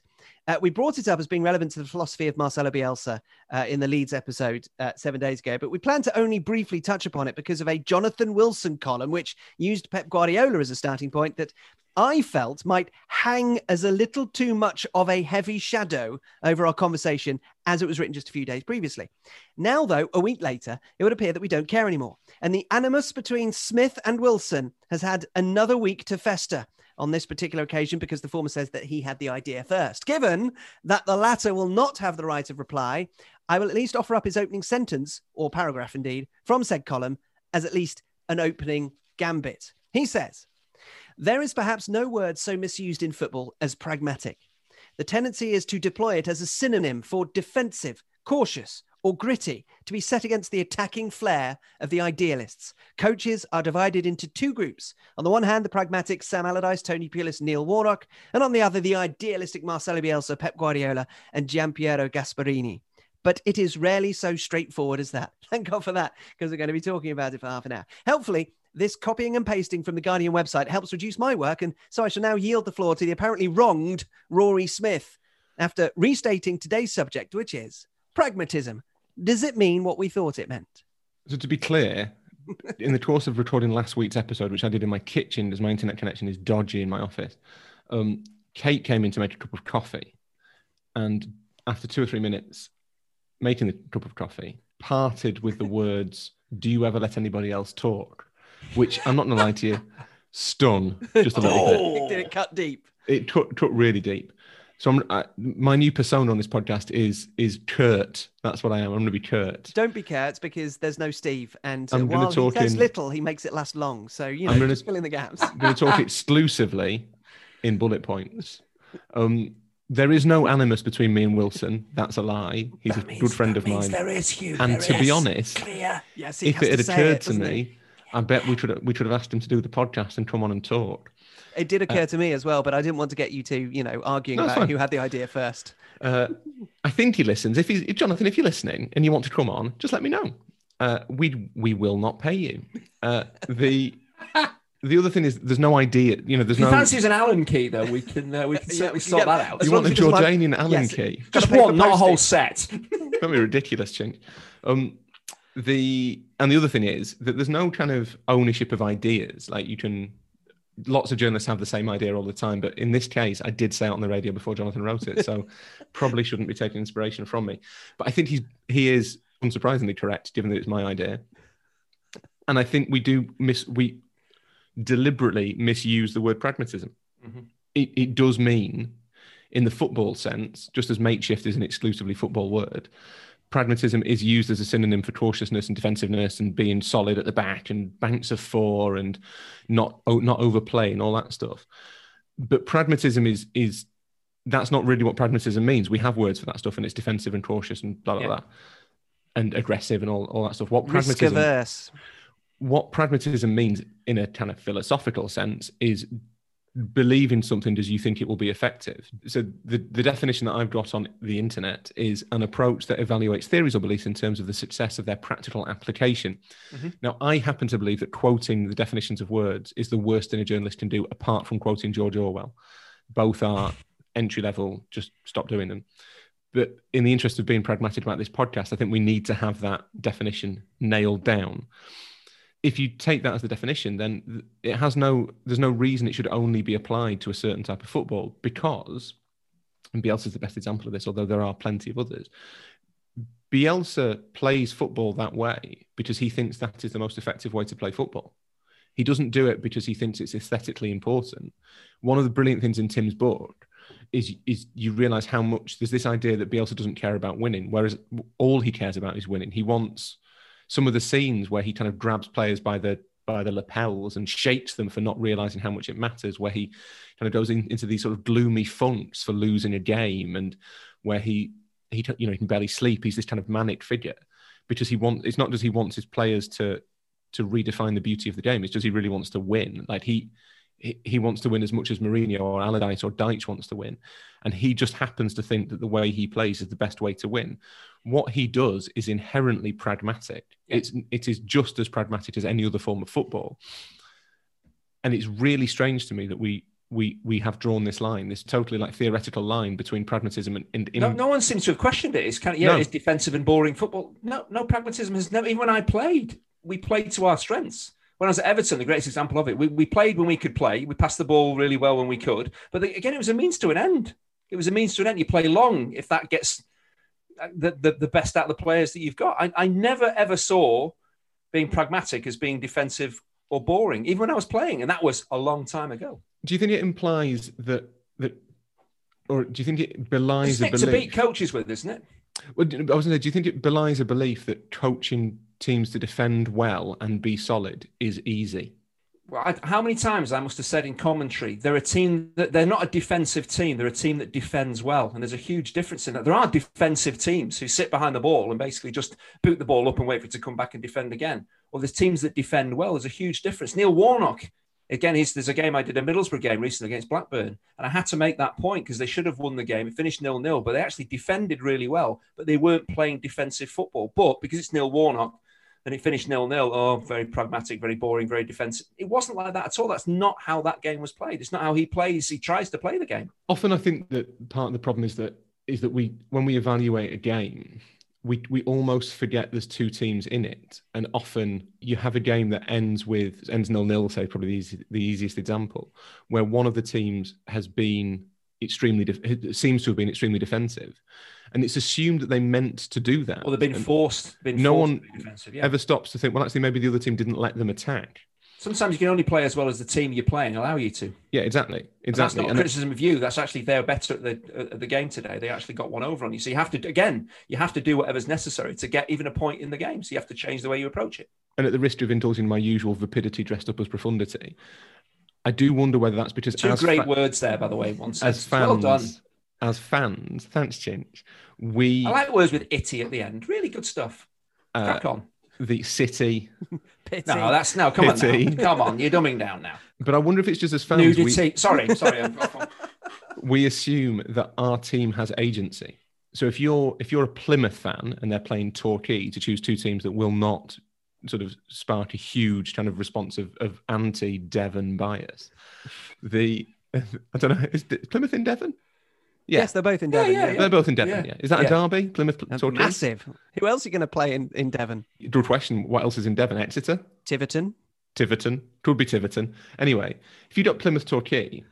Uh, we brought it up as being relevant to the philosophy of Marcelo Bielsa uh, in the Leeds episode uh, seven days ago, but we plan to only briefly touch upon it because of a Jonathan Wilson column, which used Pep Guardiola as a starting point that I felt might hang as a little too much of a heavy shadow over our conversation as it was written just a few days previously. Now, though, a week later, it would appear that we don't care anymore. And the animus between Smith and Wilson has had another week to fester on this particular occasion because the former says that he had the idea first. Given that the latter will not have the right of reply, I will at least offer up his opening sentence, or paragraph indeed, from said column as at least an opening gambit. He says, There is perhaps no word so misused in football as pragmatic. The tendency is to deploy it as a synonym for defensive, cautious, or gritty to be set against the attacking flair of the idealists. Coaches are divided into two groups. On the one hand, the pragmatic Sam Allardyce, Tony Pulis, Neil Warnock, and on the other, the idealistic Marcelo Bielsa, Pep Guardiola, and Giampiero Gasperini. But it is rarely so straightforward as that. Thank God for that, because we're going to be talking about it for half an hour. Helpfully, this copying and pasting from the Guardian website helps reduce my work, and so I shall now yield the floor to the apparently wronged Rory Smith after restating today's subject, which is pragmatism. Does it mean what we thought it meant? So, to be clear, in the course of recording last week's episode, which I did in my kitchen as my internet connection is dodgy in my office, um, Kate came in to make a cup of coffee. And after two or three minutes making the cup of coffee, parted with the words, Do you ever let anybody else talk? Which I'm not going to lie to you, stung just a little bit. Did it cut deep? It took, took really deep. So I'm, I, my new persona on this podcast is is curt. That's what I am. I'm going to be curt. Don't be curt because there's no Steve, and uh, I'm while talk he says in- little, he makes it last long. So you know, I'm gonna- just fill in the gaps. I'm going to talk exclusively in bullet points. Um, there is no animus between me and Wilson. That's a lie. He's a good friend of mine. There is, Hugh. And there to be honest, Clear. Yes, if it had occurred it, to me, he? I bet we should we should have asked him to do the podcast and come on and talk. It did occur to me as well, but I didn't want to get you two, you know, arguing No, about fine. who had the idea first. Uh, I think he listens. If he's if Jonathan, if you're listening and you want to come on, just let me know. Uh, we we will not pay you. Uh, the the other thing is there's no idea. You know, there's If he no. fancies an Allen key, though, we can uh, we can Yeah, certainly we sort get- that out. you want the as he doesn't Jordanian Allen Yes. key? Just one, not a whole set. That'd be ridiculous, Chink. Um, the and the other thing is that there's no kind of ownership of ideas. Like you can, lots of journalists have the same idea all the time, but in this case, I did say it on the radio before Jonathan wrote it, so probably shouldn't be taking inspiration from me. But I think he's he is unsurprisingly correct, given that it's my idea. And I think we do miss we deliberately misuse the word pragmatism. Mhm. It it does mean, in the football sense, just as makeshift is an exclusively football word, pragmatism is used as a synonym for cautiousness and defensiveness and being solid at the back and banks of four and not not overplaying all that stuff. But pragmatism is is that's not really what pragmatism means. We have words for that stuff, and it's defensive and cautious and blah blah Yeah. blah, and aggressive and all, all that stuff. What pragmatism what pragmatism means in a kind of philosophical sense is believe in something does you think it will be effective. So the, the definition that I've got on the internet is an approach that evaluates theories or beliefs in terms of the success of their practical application. Mhm. Now, I happen to believe that quoting the definitions of words is the worst thing a journalist can do, apart from quoting George Orwell. Both are entry level, just stop doing them. But in the interest of being pragmatic about this podcast, I think we need to have that definition nailed down if you take that as the definition, then it has no, there's no reason it should only be applied to a certain type of football because, and Bielsa is the best example of this, although there are plenty of others. Bielsa plays football that way because he thinks that is the most effective way to play football. He doesn't do it because he thinks it's aesthetically important. One of the brilliant things in Tim's book is is you realize how much there's this idea that Bielsa doesn't care about winning, whereas all he cares about is winning. He wants some of the scenes where he kind of grabs players by the by the lapels and shakes them for not realizing how much it matters, where he kind of goes in, into these sort of gloomy funks for losing a game, and where he he you know he can barely sleep. He's this kind of manic figure because he wants. It's not just he wants his players to to redefine the beauty of the game. It's just he really wants to win. Like he he, wants to win as much as Mourinho or Allardyce or Dyche wants to win. And he just happens to think that the way he plays is the best way to win. What he does is inherently pragmatic. Yeah. It's it is just as pragmatic as any other form of football. And it's really strange to me that we we we have drawn this line, this totally like theoretical line between pragmatism and. and no, no one seems to have questioned it. It's kind of yeah, no. it's defensive and boring football. No, no pragmatism has never. Even when I played, we played to our strengths when I was at Everton, the greatest example of it, we, we played when we could play. We passed the ball really well when we could. But the, again, it was a means to an end. It was a means to an end. You play long if that gets uh, the, the, the best out of the players that you've got. I, I never, ever saw being pragmatic as being defensive or boring, even when I was playing. And that was a long time ago. Do you think it implies that, that or do you think it belies it's a belief? to beat coaches with, isn't it? Well, I was going to say, do you think it belies a belief that coaching teams to defend well and be solid is easy. Well, how many times I must have said in commentary, they're a team that they're not a defensive team. They're a team that defends well. And there's a huge difference in that. There are defensive teams who sit behind the ball and basically just boot the ball up and wait for it to come back and defend again. Or there's teams that defend well. There's a huge difference. Neil Warnock, again, there's a game I did a Middlesbrough game recently against Blackburn. And I had to make that point because they should have won the game. It finished nil nil, but they actually defended really well, but they weren't playing defensive football. But because it's Neil Warnock, and it finished nil nil. Oh, very pragmatic, very boring, very defensive. It wasn't like that at all. That's not how that game was played. It's not how he plays. He tries to play the game. Often, I think that part of the problem is that is that we when we evaluate a game, we we almost forget there's two teams in it, and often you have a game that ends with ends nil nil. Say probably the, easy, the easiest example, where one of the teams has been extremely def- seems to have been extremely defensive and it's assumed that they meant to do that. Or they've been and forced. Been no forced one yeah. ever stops to think, well, actually, maybe the other team didn't let them attack. Sometimes you can only play as well as the team you're playing allow you to. Yeah, exactly, exactly. And that's not and criticism of you. That's actually they're better at the at the game today. They actually got one over on you. So you have to again, you have to do whatever's necessary to get even a point in the game. So you have to change the way you approach it. And at the risk of indulging my usual vapidity dressed up as profundity, I do wonder whether that's because two great fa- words there, by the way. Once as fans, well done. As fans, thanks, Chinch. We I like words with itty at the end. Really good stuff. Uh, Crack on. The city. Pity. No, that's no. Come Pity. on, now. come on. You're dumbing down now. But I wonder if it's just as fans. Nudity. We, sorry, sorry. we assume that our team has agency. So if you're if you're a Plymouth fan and they're playing Torquay to choose two teams that will not sort of spark a huge kind of response of, of anti Devon bias, the I don't know is Plymouth in Devon? Yeah. Yes, they're both in Devon. Yeah, yeah, yeah. They're both in Devon. Yeah. Is that a derby? Plymouth Torquay? Massive. Who else are you going to play in, in Devon? Good question. What else is in Devon? Exeter? Tiverton. Tiverton. Could be Tiverton. Anyway, if you got Plymouth Torquay,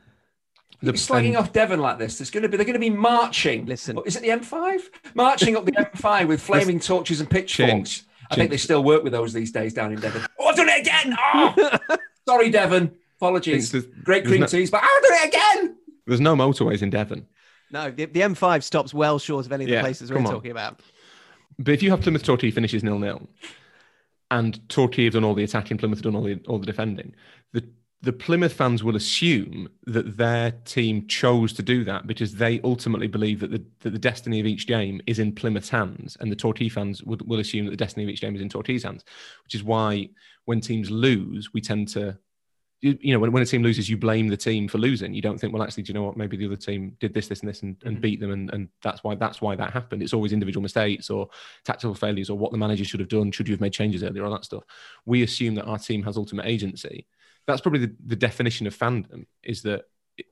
the, slagging um, off Devon like this. There's going to be they're going to be marching. Listen, is it the M5? Marching up the M5 with flaming torches and pitchforks. I think they still work with those these days down in Devon. Oh, I've done it again! Oh, sorry, Devon. Apologies. Great cream no, teas, but I'll do it again. There's no motorways in Devon. No, the, the M5 stops well short of any of the yeah, places we're on. talking about. But if you have Plymouth Torquay finishes nil nil, and Torquay have done all the attacking, Plymouth have done all the all the defending, the the Plymouth fans will assume that their team chose to do that because they ultimately believe that the, that the destiny of each game is in Plymouth's hands, and the Torquay fans would, will assume that the destiny of each game is in Torquay's hands, which is why when teams lose, we tend to you, you know, when, when a team loses, you blame the team for losing. You don't think, well, actually, do you know what? Maybe the other team did this, this, and this, and, and mm-hmm. beat them, and, and that's why that's why that happened. It's always individual mistakes or tactical failures or what the manager should have done. Should you have made changes earlier? All that stuff. We assume that our team has ultimate agency. That's probably the, the definition of fandom. Is that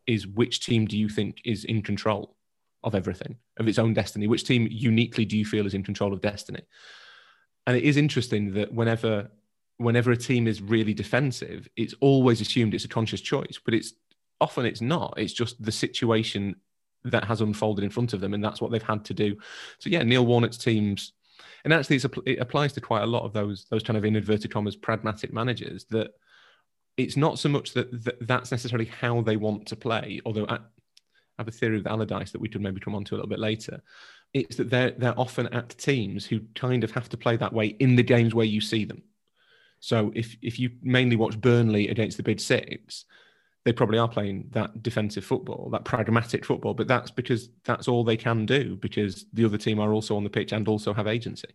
is which team do you think is in control of everything of its own destiny? Which team uniquely do you feel is in control of destiny? And it is interesting that whenever whenever a team is really defensive, it's always assumed it's a conscious choice, but it's often it's not. It's just the situation that has unfolded in front of them, and that's what they've had to do. So yeah, Neil Warnock's teams, and actually it applies to quite a lot of those those kind of in inverted commas pragmatic managers that it's not so much that, that that's necessarily how they want to play, although I have a theory of the Allardyce that we could maybe come on to a little bit later. It's that they're they're often at teams who kind of have to play that way in the games where you see them. So if if you mainly watch Burnley against the Big Six, they probably are playing that defensive football, that pragmatic football. But that's because that's all they can do because the other team are also on the pitch and also have agency.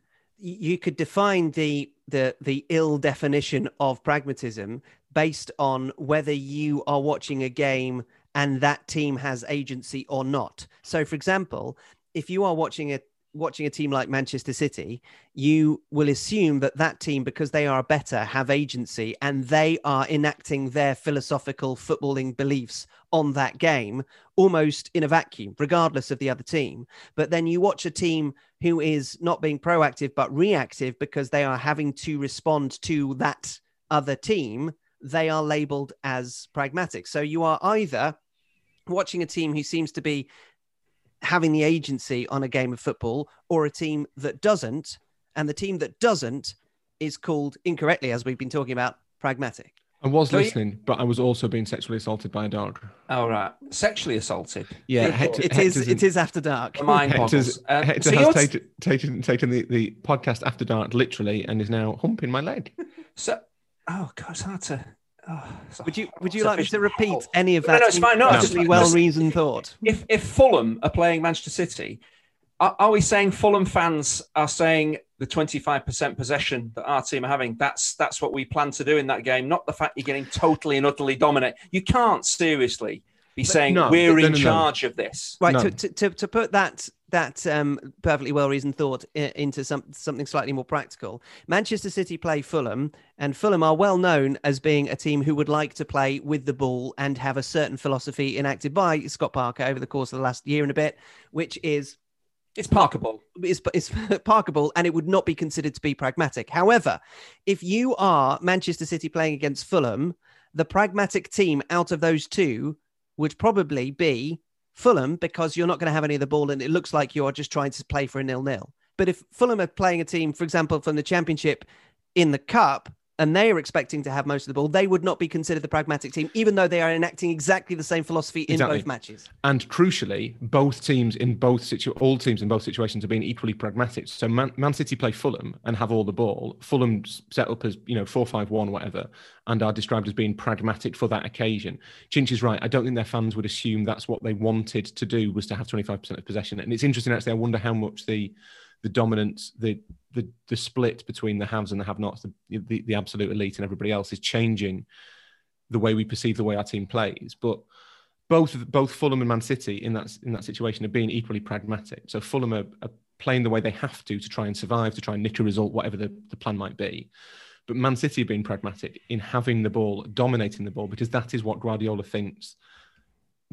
You could define the the the ill definition of pragmatism based on whether you are watching a game and that team has agency or not. So, for example, if you are watching a watching a team like Manchester City, you will assume that that team, because they are better, have agency and they are enacting their philosophical footballing beliefs on that game almost in a vacuum, regardless of the other team. But then you watch a team who is not being proactive but reactive because they are having to respond to that other team. They are labeled as pragmatic. So you are either watching a team who seems to be having the agency on a game of football or a team that doesn't. And the team that doesn't is called incorrectly, as we've been talking about, pragmatic. I was so listening, you... but I was also being sexually assaulted by a dog. Oh right, sexually assaulted. Yeah, Hector, it is. It is after dark. Mind Hector's, uh, Hector so has taken, taken taken the, the podcast after dark literally, and is now humping my leg. So, oh god, it's hard to. Oh, would you would you like me to repeat help. any of that? No, no, it's fine. No, no. well reasoned thought. If if Fulham are playing Manchester City, are, are we saying Fulham fans are saying the twenty five percent possession that our team are having? That's that's what we plan to do in that game. Not the fact you're getting totally and utterly dominate. You can't seriously be saying no, we're no, in no, charge of this. Right. To, to, to put that that um, perfectly well reasoned thought into some, something slightly more practical. Manchester City play Fulham, and Fulham are well known as being a team who would like to play with the ball and have a certain philosophy enacted by Scott Parker over the course of the last year and a bit, which is it's parkable. It's, it's parkable and it would not be considered to be pragmatic. However, if you are Manchester City playing against Fulham, the pragmatic team out of those two would probably be Fulham because you're not going to have any of the ball and it looks like you're just trying to play for a nil nil. But if Fulham are playing a team, for example, from the Championship in the Cup, and they are expecting to have most of the ball, they would not be considered the pragmatic team, even though they are enacting exactly the same philosophy in exactly. both matches. And crucially, both teams in both situ- all teams in both situations have been equally pragmatic. So Man-, Man City play Fulham and have all the ball. Fulham set up as you know four five one whatever, and are described as being pragmatic for that occasion. Chinch is right. I don't think their fans would assume that's what they wanted to do was to have twenty five percent of possession. And it's interesting actually. I wonder how much the the dominance, the the the split between the haves and the have-nots, the, the, the absolute elite and everybody else is changing the way we perceive the way our team plays. But both both Fulham and Man City in that in that situation are being equally pragmatic. So Fulham are, are playing the way they have to to try and survive, to try and nick a result, whatever the, the plan might be. But Man City are being pragmatic in having the ball, dominating the ball, because that is what Guardiola thinks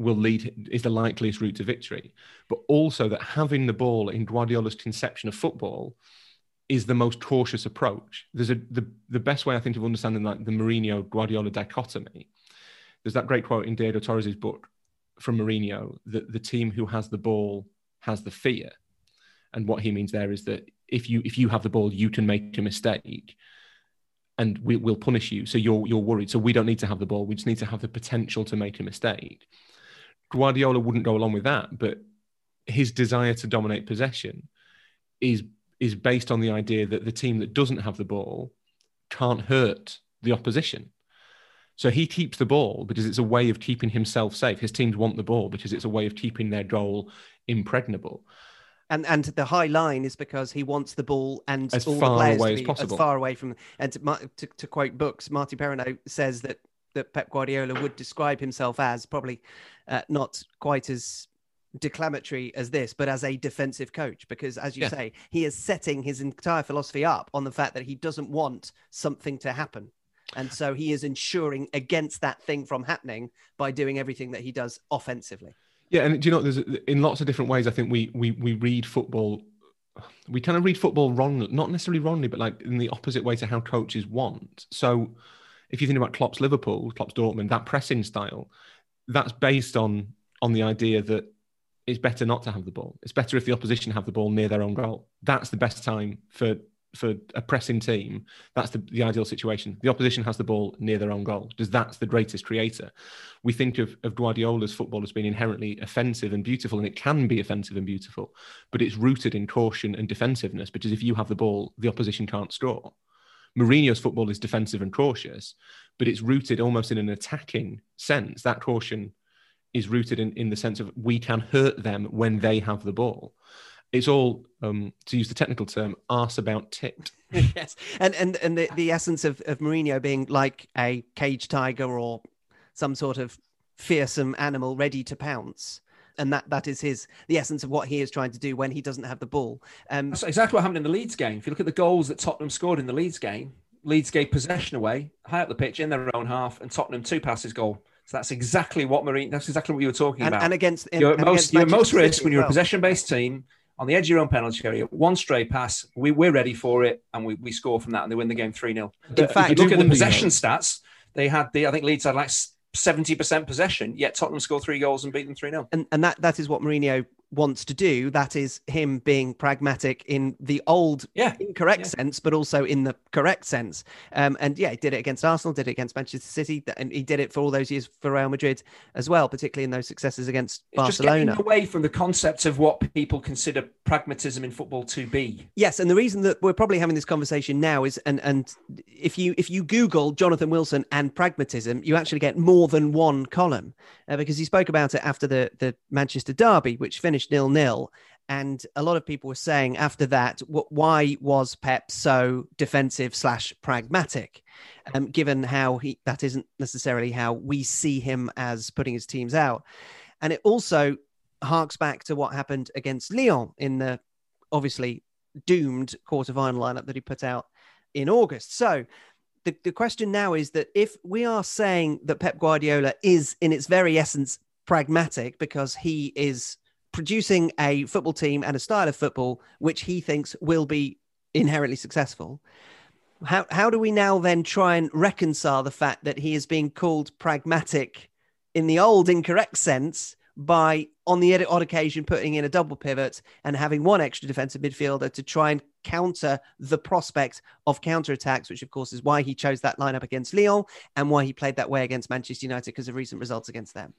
will lead is the likeliest route to victory, but also that having the ball in Guardiola's conception of football is the most cautious approach. There's a the, the best way I think of understanding like the Mourinho Guardiola dichotomy. There's that great quote in Diego Torres's book from Mourinho that the team who has the ball has the fear, and what he means there is that if you if you have the ball, you can make a mistake, and we, will punish you. So you're you're worried. So we don't need to have the ball. We just need to have the potential to make a mistake. Guardiola wouldn't go along with that, but his desire to dominate possession is is based on the idea that the team that doesn't have the ball can't hurt the opposition. So he keeps the ball because it's a way of keeping himself safe. His teams want the ball because it's a way of keeping their goal impregnable. And and the high line is because he wants the ball and as all far the players away as possible. As far away from and to, to, to quote books, Martí Perarnau says that that Pep Guardiola would describe himself as, probably uh, not quite as declamatory as this, but as a defensive coach, because as you yeah. say, he is setting his entire philosophy up on the fact that he doesn't want something to happen. And so he is ensuring against that thing from happening by doing everything that he does offensively. Yeah, and do you know, there's in lots of different ways. I think we we we read football we kind of read football wrongly, not necessarily wrongly, but like in the opposite way to how coaches want. So if you think about Klopp's Liverpool, Klopp's Dortmund, that pressing style, that's based on on the idea that it's better not to have the ball. It's better if the opposition have the ball near their own goal. That's the best time for for a pressing team. That's the, the ideal situation. The opposition has the ball near their own goal because that's the greatest creator. We think of, of Guardiola's football as being inherently offensive and beautiful, and it can be offensive and beautiful, but it's rooted in caution and defensiveness because if you have the ball, the opposition can't score. Mourinho's football is defensive and cautious, but it's rooted almost in an attacking sense. That caution is rooted in, in the sense of we can hurt them when they have the ball. It's all, um, to use the technical term, arse about tit. yes, and and and the, the essence of of Mourinho being like a cage tiger or some sort of fearsome animal ready to pounce and that that is his the essence of what he is trying to do when he doesn't have the ball. Um, That's exactly what happened in the Leeds game. If you look at the goals that Tottenham scored in the Leeds game, Leeds gave possession away, high up the pitch in their own half, and Tottenham two passes goal. So that's exactly what Marine. That's exactly what you were talking and, about. And against you're and most against you're most risk City when you're well. a possession-based team on the edge of your own penalty area. One stray pass, we, we're ready for it, and we, we score from that, and they win the game three 0 In fact, if you look at the possession wonder, stats. They had the I think Leeds had like seventy percent possession, yet Tottenham scored three goals and beat them three 0 And and that that is what Mourinho wants to do. That is him being pragmatic in the old Yeah, incorrect yeah. sense, but also in the correct sense. Um, and yeah, he did it against Arsenal, did it against Manchester City, and he did it for all those years for Real Madrid as well, particularly in those successes against It's just Barcelona. getting away from the concept of what people consider pragmatism in football to be. Yes, and the reason that we're probably having this conversation now is, and and if you if you Google Jonathan Wilson and pragmatism, you actually get more than one column uh, because he spoke about it after the the Manchester derby, which finished nil nil, and a lot of people were saying after that, why was Pep so defensive slash pragmatic, um, given how he that isn't necessarily how we see him as putting his teams out, and it also harks back to what happened against Lyon in the obviously doomed quarterfinal lineup that he put out in August. So the, the question now is that if we are saying that Pep Guardiola is in its very essence pragmatic because he is producing a football team and a style of football which he thinks will be inherently successful. How, how do we now then try and reconcile the fact that he is being called pragmatic in the old incorrect sense by on the odd occasion putting in a double pivot and having one extra defensive midfielder to try and counter the prospect of counter attacks, which of course is why he chose that lineup against Lyon and why he played that way against Manchester United because of recent results against them.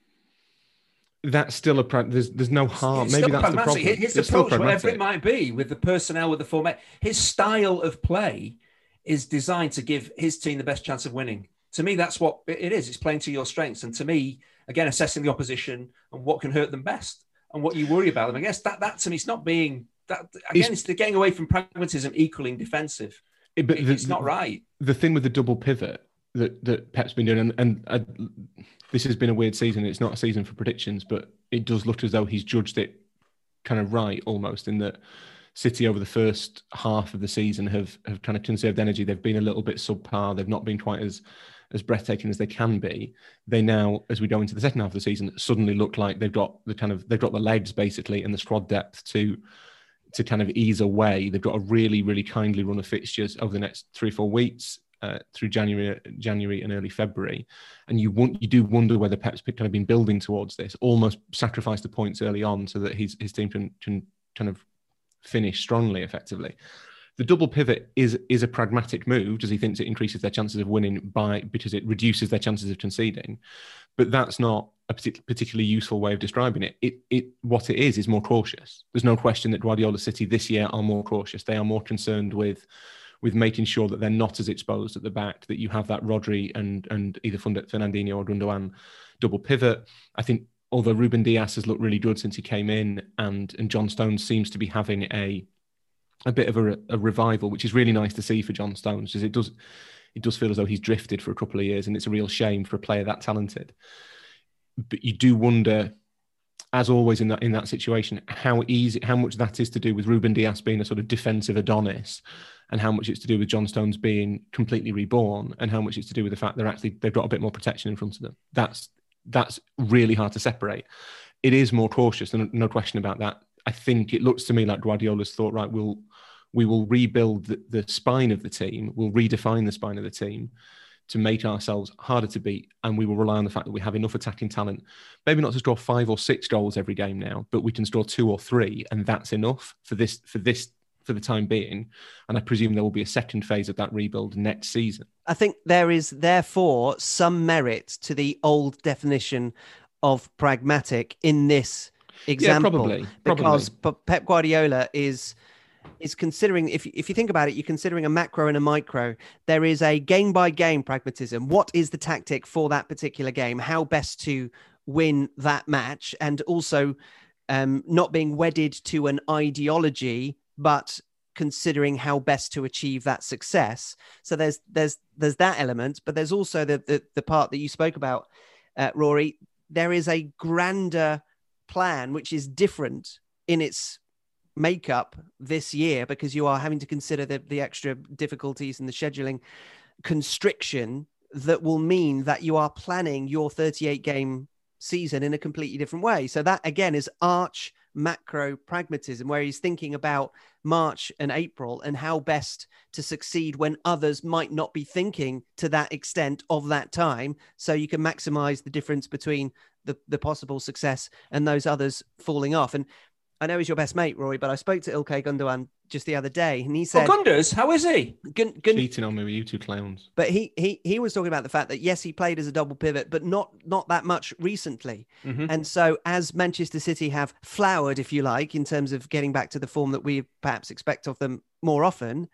That's still a pra- there's there's no harm. It's Maybe that's the problem. His It's approach, whatever it might be, with the personnel, with the format, his style of play is designed to give his team the best chance of winning. To me, that's what it is. It's playing to your strengths, and to me, again, assessing the opposition and what can hurt them best and what you worry about them. I guess that that to me, it's not being that again. It's, the getting away from pragmatism equaling defensive. It- but It- the- it's not right. the thing with the double pivot that that Pep's been doing, and, and uh, this has been a weird season. It's not a season for predictions, but it does look as though he's judged it kind of right, almost in that City over the first half of the season have have kind of conserved energy. They've been a little bit subpar. They've not been quite as as breathtaking as they can be. They now, as we go into the second half of the season, suddenly look like they've got the kind of they've got the legs basically and the squad depth to to kind of ease away. They've got a really, really kindly run of fixtures over the next three, four weeks uh, through January, January and early February. And you want, you do wonder whether Pep's kind of been building towards this, almost sacrifice the points early on so that his his team can can kind of finish strongly, effectively. The double pivot is is a pragmatic move because he thinks it increases their chances of winning by because it reduces their chances of conceding. But that's not a particularly useful way of describing it. It it what it is is more cautious. There's no question that Guardiola City this year are more cautious. They are more concerned with with making sure that they're not as exposed at the back. That you have that Rodri and and either Fernandinho or Gundogan double pivot. I think although Ruben Dias has looked really good since he came in, and and John Stones seems to be having a a bit of a, a revival, which is really nice to see for John Stones, because it does it does feel as though he's drifted for a couple of years, and it's a real shame for a player that talented. But you do wonder, as always in that in that situation, how easy, how much that is to do with Ruben Dias being a sort of defensive Adonis, and how much it's to do with John Stones being completely reborn, and how much it's to do with the fact they're actually they've got a bit more protection in front of them. That's that's really hard to separate. It is more cautious, and no question about that. I think it looks to me like Guardiola's thought, right, we'll we will rebuild the, the spine of the team, we'll redefine the spine of the team to make ourselves harder to beat, and we will rely on the fact that we have enough attacking talent, maybe not to score five or six goals every game now, but we can score two or three, and that's enough for this for this for the time being. And I presume there will be a second phase of that rebuild next season. I think there is therefore some merit to the old definition of pragmatic in this example. Yeah, probably, probably. Because Pep Guardiola is is considering if if you think about it, you're considering a macro and a micro. There is a game by game pragmatism. What is the tactic for that particular game? How best to win that match, and also um, not being wedded to an ideology, but considering how best to achieve that success. So there's there's there's that element, but there's also the the, the part that you spoke about, uh, Rory. There is a grander plan which is different in its makeup this year because you are having to consider the, the extra difficulties and the scheduling constriction that will mean that you are planning your 38 game season in a completely different way. So that again is arch macro pragmatism where he's thinking about March and April and how best to succeed when others might not be thinking to that extent of that time so you can maximize the difference between the, the possible success and those others falling off. And I know he's your best mate, Rory, but I spoke to Ilkay Gundogan just the other day, and he said, "Oh, Gunders, how is he? Gun, Gun, Cheating on me with you two clowns." But he he he was talking about the fact that yes, he played as a double pivot, but not not that much recently. Mm-hmm. And so, as Manchester City have flowered, if you like, in terms of getting back to the form that we perhaps expect of them more often,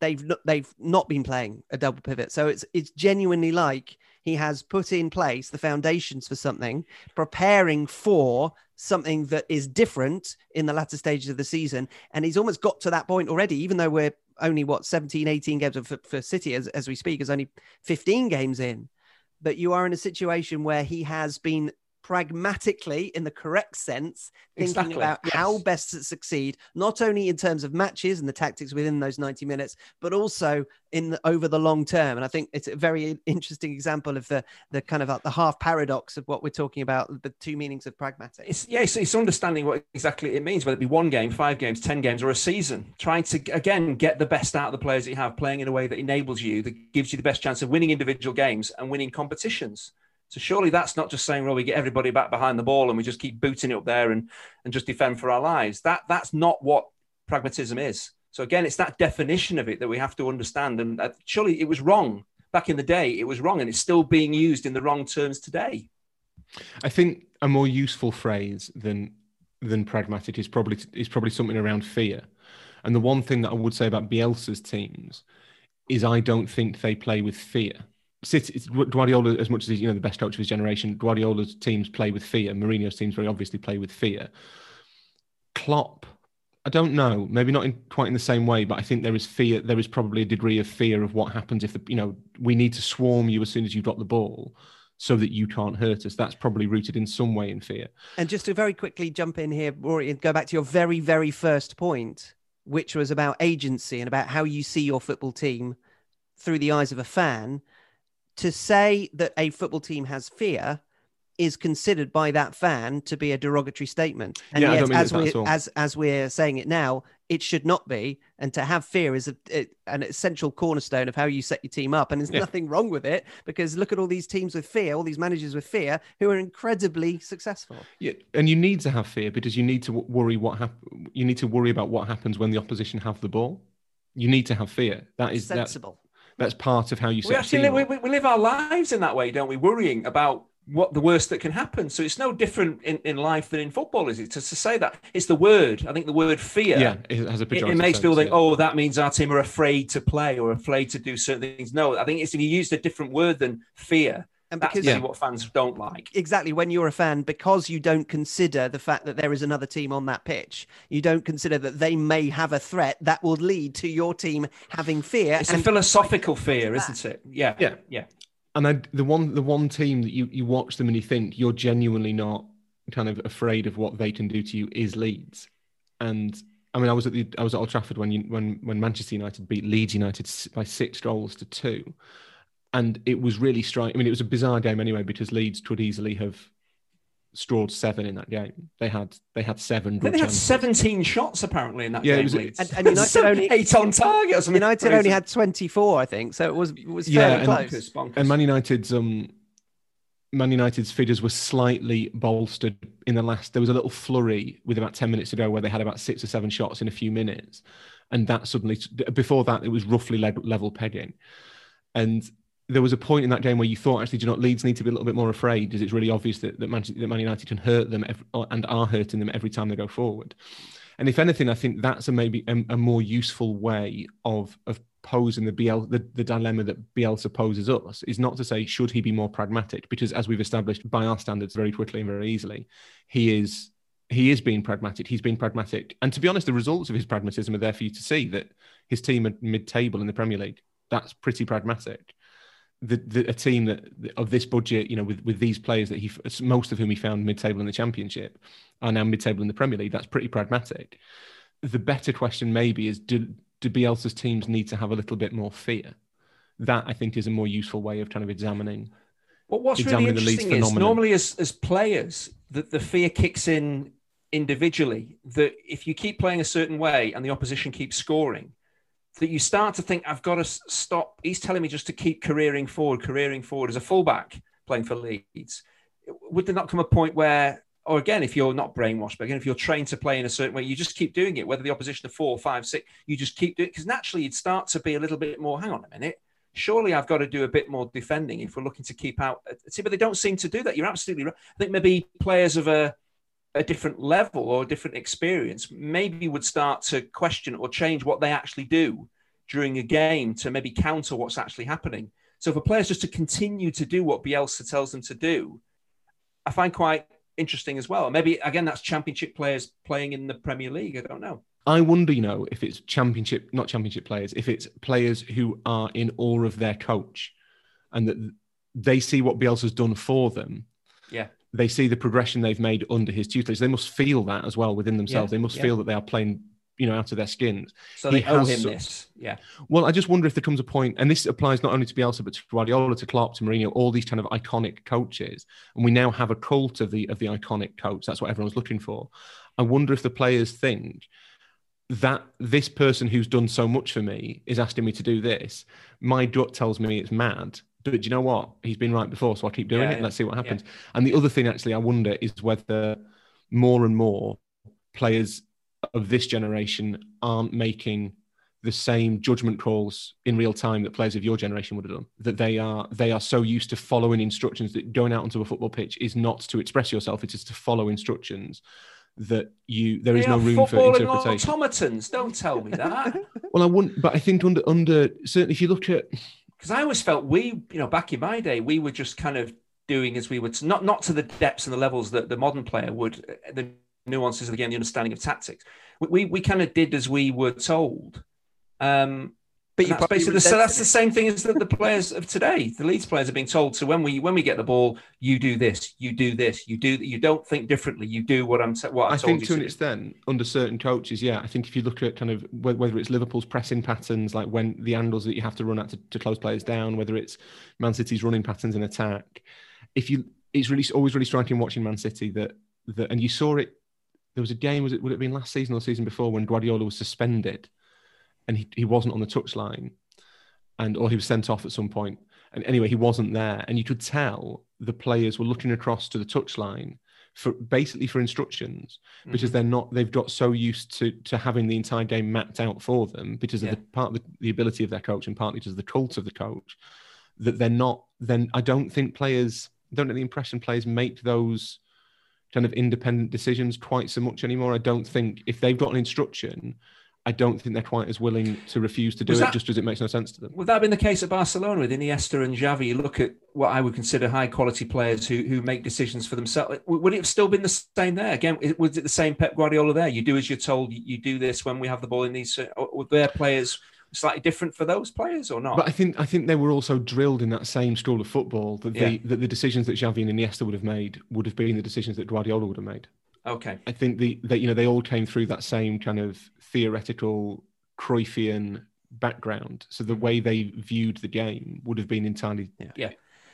they've not, they've not been playing a double pivot. So it's it's genuinely like he has put in place the foundations for something, preparing for something that is different in the latter stages of the season. And he's almost got to that point already, even though we're only what 17, 18 games for, for City as, as we speak, is only 15 games in. But you are in a situation where he has been pragmatically, in the correct sense, thinking Exactly, about yes. how best to succeed, not only in terms of matches and the tactics within those 90 minutes, but also in the, over the long term. And I think it's a very interesting example of the the kind of like the half paradox of what we're talking about, the two meanings of pragmatic. It's yeah, it's, it's understanding what exactly it means, whether it be one game, five games, ten games, or a season. Trying to again get the best out of the players that you have, playing in a way that enables you, that gives you the best chance of winning individual games and winning competitions. So surely that's not just saying, well, we get everybody back behind the ball and we just keep booting it up there and and just defend for our lives. That that's not what pragmatism is. So again, it's that definition of it that we have to understand. And uh, surely it was wrong back in the day. It was wrong, and it's still being used in the wrong terms today. I think a more useful phrase than than pragmatic is probably is probably something around fear. And the one thing that I would say about Bielsa's teams is I don't think they play with fear. City, Guardiola, as much as he's you know the best coach of his generation, Guardiola's teams play with fear. Mourinho's teams very obviously play with fear. Klopp, I don't know, maybe not in quite in the same way, but I think there is fear. There is probably a degree of fear of what happens if the you know we need to swarm you as soon as you've got the ball, so that you can't hurt us. That's probably rooted in some way in fear. And just to very quickly jump in here, Rory, and go back to your very, very first point, which was about agency and about how you see your football team through the eyes of a fan. To say that a football team has fear is considered by that fan to be a derogatory statement. And Yeah, yet, as we as as we're saying it now, it should not be. And to have fear is a, it, an essential cornerstone of how you set your team up. And there's Yeah. nothing wrong with it because look at all these teams with fear, all these managers with fear who are incredibly successful. Yeah, and you need to have fear because you need to worry what hap- You need to worry about what happens when the opposition have the ball. You need to have fear. That is sensible. That's part of how you We actually live, we, we live our lives in that way, don't we? Worrying about what the worst that can happen. So it's no different in, in life than in football, is it? To, to say that it's the word. I think the word fear. Yeah, it has a It, it makes sense, people think, yeah. oh, that means our team are afraid to play or afraid to do certain things. No, I think it's if you used a different word than fear. And That's because what fans don't like. exactly when you're a fan because you don't consider the fact that there is another team on that pitch you don't consider that they may have a threat that will lead to your team having fear It's a and philosophical fear, isn't it? Yeah. Yeah. Yeah. And I, the one the one team that you you watch them and you think you're genuinely not kind of afraid of what they can do to you is Leeds. And I mean, I was at the I was at Old Trafford when you when when Manchester United beat Leeds United by six goals to two, and it was really striking. I mean, it was a bizarre game anyway because Leeds could easily have strawed seven in that game. They had they had seven. I good think they had 17 shots apparently in that Yeah, it game. was- Leeds. And- and United only- eight on target. Or something United crazy. only had 24, I think, so it was it was Yeah, fairly and- close. Bonkers, bonkers. And Man United's um Man United's figures were slightly bolstered in the last. There was a little flurry with about ten minutes to go where they had about six or seven shots in a few minutes, and that suddenly before that it was roughly level pegging, and there was a point in that game where you thought actually, do you know, Leeds need to be a little bit more afraid, because it's really obvious that that Man, that Man United can hurt them every, and are hurting them every time they go forward. And if anything, I think that's a maybe a, a more useful way of of posing the BL the, the dilemma that Bielsa poses us is not to say should he be more pragmatic because as we've established by our standards very quickly and very easily, he is he is being pragmatic. He's being pragmatic, and to be honest, the results of his pragmatism are there for you to see. That his team are mid-table in the Premier League. That's pretty pragmatic. The, the, a team that of this budget, you know, with with these players that he most of whom he found mid-table in the Championship, are now mid-table in the Premier League. That's pretty pragmatic. The better question maybe is do do Bielsa's teams need to have a little bit more fear? That I think is a more useful way of kind of examining. Well, what's really examining the interesting is phenomenon. normally as, as players, that the fear kicks in individually. That if you keep playing a certain way and the opposition keeps scoring, that you start to think, I've got to stop. He's telling me just to keep careering forward, careering forward as a fullback playing for Leeds. Would there not come a point where, or again, if you're not brainwashed, but again, if you're trained to play in a certain way, you just keep doing it, whether the opposition are four, five, six, you just keep doing it. Because naturally, you'd start to be a little bit more, hang on a minute, surely I've got to do a bit more defending if we're looking to keep out. See, but they don't seem to do that. You're absolutely right. I think maybe players of a a different level or a different experience maybe would start to question or change what they actually do during a game to maybe counter what's actually happening. So for players just to continue to do what Bielsa tells them to do, I find quite interesting as well. Maybe again that's championship players playing in the Premier League. I don't know. I wonder, you know, if it's championship, not championship players, if it's players who are in awe of their coach and that they see what Bielsa's done for them. Yeah. They see the progression they've made under his tutelage. They must feel that as well within themselves. Yeah, They must yeah. feel that they are playing, you know, out of their skins. So He they owe him some- this. Yeah. Well, I just wonder if there comes a point, and this applies not only to Bielsa but to Guardiola, to Klopp, to Mourinho, all these kind of iconic coaches, and we now have a cult of the of the iconic coach. That's what everyone's looking for. I wonder if the players think that this person who's done so much for me is asking me to do this. My gut tells me it's mad, but do you know what? He's been right before, so I'll keep doing Yeah, it. yeah, Let's see what happens. And the other thing, actually, I wonder is whether more and more players of this generation aren't making the same judgment calls in real time that players of your generation would have done. That they are they are so used to following instructions that going out onto a football pitch is not to express yourself; it is to follow instructions. That you there is They no room for interpretation. automatons. Don't tell me that. Well, I wouldn't, but I think under under certainly if you look at because I always felt we, you know, back in my day, we were just kind of doing as we would, not not to the depths and the levels that the modern player would, uh, the nuances of the game, the understanding of tactics. We we, we kind of did as we were told. Um, But and you that's basically the, so that's the same thing as the, the players of today. The Leeds players are being told. So when we when we get the ball, you do this, you do this, you do that. you don't think differently. You do what I'm what I, I told think you to an extent, under certain coaches, yeah, I think if you look at kind of whether it's Liverpool's pressing patterns, like when the angles that you have to run at to, to close players down, whether it's Man City's running patterns in attack, if you, it's really always really striking watching Man City that that, and you saw it. There was a game, was it would it have been last season or the season before when Guardiola was suspended, and he, he wasn't on the touchline, and or he was sent off at some point. And anyway, he wasn't there, and you could tell the players were looking across to the touchline for basically for instructions because Mhm. they're not they've got so used to to having the entire game mapped out for them because of the part of the, the ability of their coach and partly because of the cult of the coach that they're not then I don't think players don't get the impression players make those kind of independent decisions quite so much anymore. I don't think if they've got an instruction, I don't think they're quite as willing to refuse to do Was it just as it makes no sense to them. Would that have been the case at Barcelona with Iniesta and Xavi? You look at what I would consider high quality players who who make decisions for themselves. Would it have still been the same there? Again, was it the same Pep Guardiola there? You do as you're told. You do this when we have the ball in these. Uh, or were their players slightly different for those players or not? But I think I think they were also drilled in that same school of football that they Yeah. that the decisions that Xavi and Iniesta would have made would have been the decisions that Guardiola would have made. okay, I think the that you know they all came through that same kind of theoretical Cruyffian background. So the way they viewed the game would have been entirely yeah.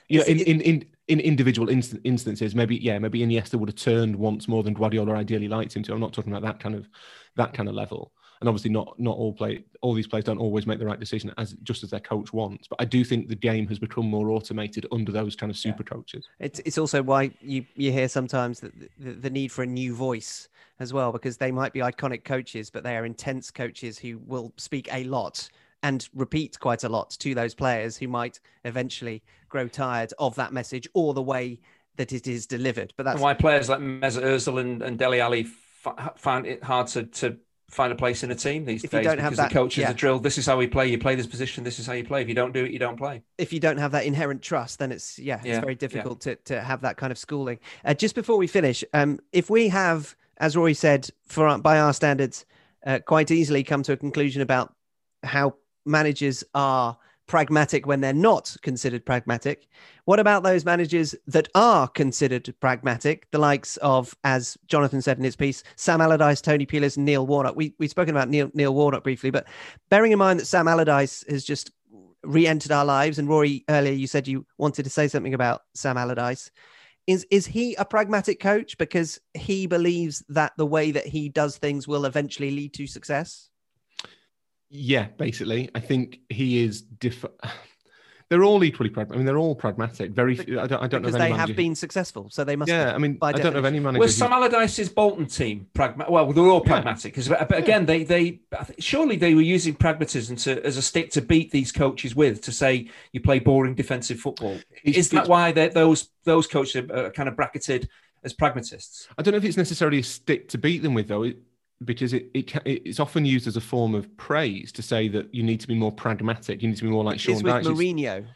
Yeah, Is in, in, in, in individual inst- instances, maybe yeah, maybe Iniesta would have turned once more than Guardiola ideally liked him to. I'm not talking about that kind of that kind of level. And obviously, not not all play all these players don't always make the right decision as just as their coach wants. But I do think the game has become more automated under those kind of super coaches. It's, it's also why you, you hear sometimes that the, the need for a new voice as well, because they might be iconic coaches, but they are intense coaches who will speak a lot and repeat quite a lot to those players who might eventually grow tired of that message or the way that it is delivered. But that's And why players like Mesut Ozil and, and Dele Alli f- find it hard to, to find a place in a team these If you days don't have because that- the coaches yeah. are drilled. This is how we play. You play this position. This is how you play. If you don't do it, you don't play. if you don't have that inherent trust, then it's yeah, it's Yeah, very yeah. difficult to to have that kind of schooling. Uh, just before we finish, um, if we have, as Rory said, for our, by our standards, uh, quite easily come to a conclusion about how managers are pragmatic when they're not considered pragmatic. What about those managers that are considered pragmatic, the likes of, as Jonathan said in his piece, Sam Allardyce, Tony Pulis, and Neil Warnock? We, we've spoken about Neil, Neil Warnock briefly, but bearing in mind that Sam Allardyce has just re-entered our lives, and Rory, earlier you said you wanted to say something about Sam Allardyce. Is, is he a pragmatic coach because he believes that the way that he does things will eventually lead to success? Yeah, basically, I think he is. Diff- they're all equally pragmatic. I mean, they're all pragmatic. Very. few- I don't. I don't know because of any they have been successful, so they must. Yeah, be, I mean, by I don't know of any manager. Was who- Sam Allardyce's Bolton team pragmatic? Well, they're all pragmatic because, but again, they they surely they were using pragmatism to as a stick to beat these coaches with to say you play boring defensive football. It's- Is that it's- why they, those those coaches are, are kind of bracketed as pragmatists? I don't know if it's necessarily a stick to beat them with though, it, because it, it ca- it's often used as a form of praise to say that you need to be more pragmatic. You need to be more like Sean is with Dyche. Mourinho.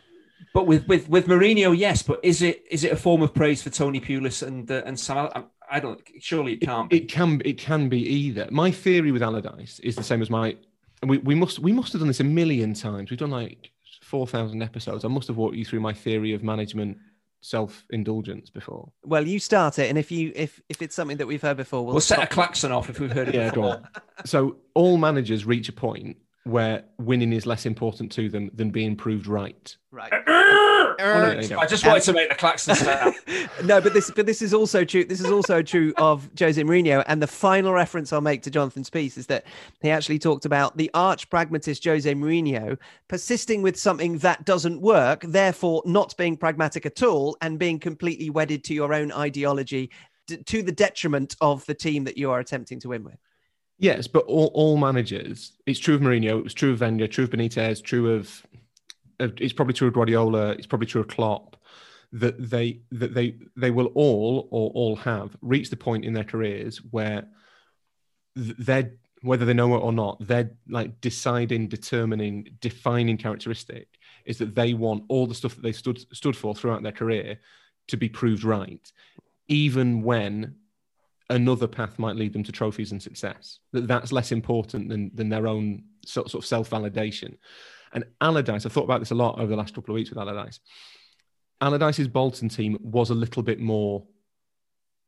But with with with Mourinho, yes. But is it is it a form of praise for Tony Pulis and uh, and Sam? Al- I don't. Surely it can't be. It can it can be either. My theory with Allardyce is the same as my. and We, we must we must have done this a million times. We've done like four thousand episodes. I must have walked you through my theory of management self indulgence before. Well, you start it, and if you if if it's something that we've heard before, we'll, We'll set a stop. klaxon off if we've heard it. Yeah, go on. So all managers reach a point where winning is less important to them than being proved right. right. there you go. I just wanted to make the klaxon sound. no, but this but this is also true. This is also true of Jose Mourinho. And the final reference I'll make to Jonathan's piece is that he actually talked about the arch pragmatist Jose Mourinho persisting with something that doesn't work, therefore not being pragmatic at all and being completely wedded to your own ideology d- to the detriment of the team that you are attempting to win with. Yes, but all, all managers, it's true of Mourinho, it was true of Wenger, true of Benitez, true of, of it's probably true of Guardiola, it's probably true of Klopp, that they that they they will all or all have reached the point in their careers where they're whether they know it or not, their like deciding, determining, defining characteristic is that they want all the stuff that they stood stood for throughout their career to be proved right, even when another path might lead them to trophies and success. That that's less important than than their own sort, sort of self validation. And Allardyce, I've thought about this a lot over the last couple of weeks with Allardyce. Allardyce's Bolton team was a little bit more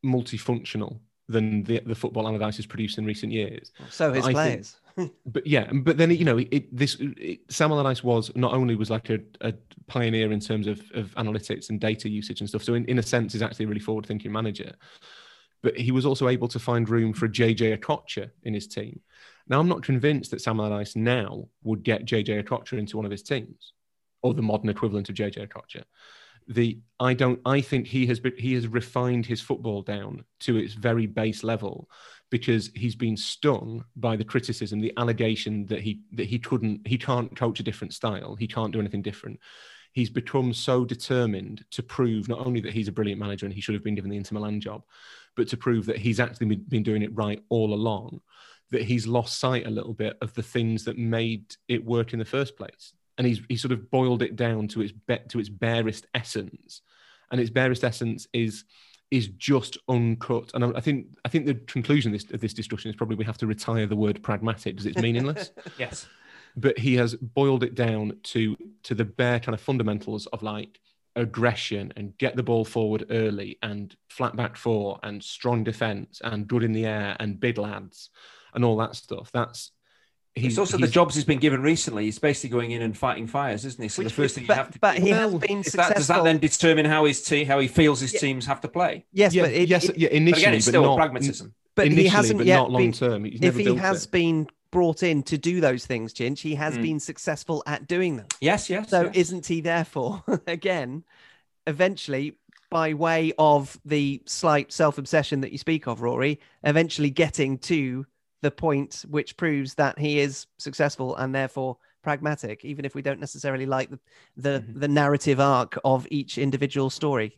multifunctional than the, the football Allardyce has produced in recent years. So his I think- players. But yeah, but then you know, it, this it, Sam Allardyce was not only was like a, a pioneer in terms of, of analytics and data usage and stuff. So in, in a sense, is actually a really forward thinking manager. But he was also able to find room for JJ Okocha in his team. Now, I'm not convinced that Sam Allardyce now would get JJ Okocha into one of his teams, or the modern equivalent of JJ Okocha. The I don't. I think he has he has refined his football down to its very base level because he's been stung by the criticism, the allegation that he that he couldn't, he can't coach a different style, he can't do anything different. He's become so determined to prove not only that he's a brilliant manager and he should have been given the Inter Milan job, but to prove that he's actually been- been doing it right all along. That he's lost sight a little bit of the things that made it work in the first place, and he's he sort of boiled it down to its be- to its barest essence, and its barest essence is is just uncut. And I I think I think the conclusion of this, of this discussion is probably we have to retire the word pragmatic because it's meaningless. yes. but he has boiled it down to to the bare kind of fundamentals of like aggression and get the ball forward early and flat back four and strong defense and good in the air and big lads and all that stuff. That's It's also the jobs he's been given recently. He's basically going in and fighting fires, isn't he? So the first thing you have to but do, he Well, has been is that, successful. does that then determine how his team, how he feels his Yeah. teams have to play? yes, yeah, but it, yes, it- yeah, But again, it's but still not pragmatism. but initially, he hasn't but yet not long been, term. He's if he has it. been brought in to do those things, Chinch, he has Mm. been successful at doing them. Yes, yes. So yes. isn't he therefore again, eventually, by way of the slight self-obsession that you speak of, Rory, eventually getting to the point which proves that he is successful and therefore pragmatic, even if we don't necessarily like the the, Mhm. the narrative arc of each individual story.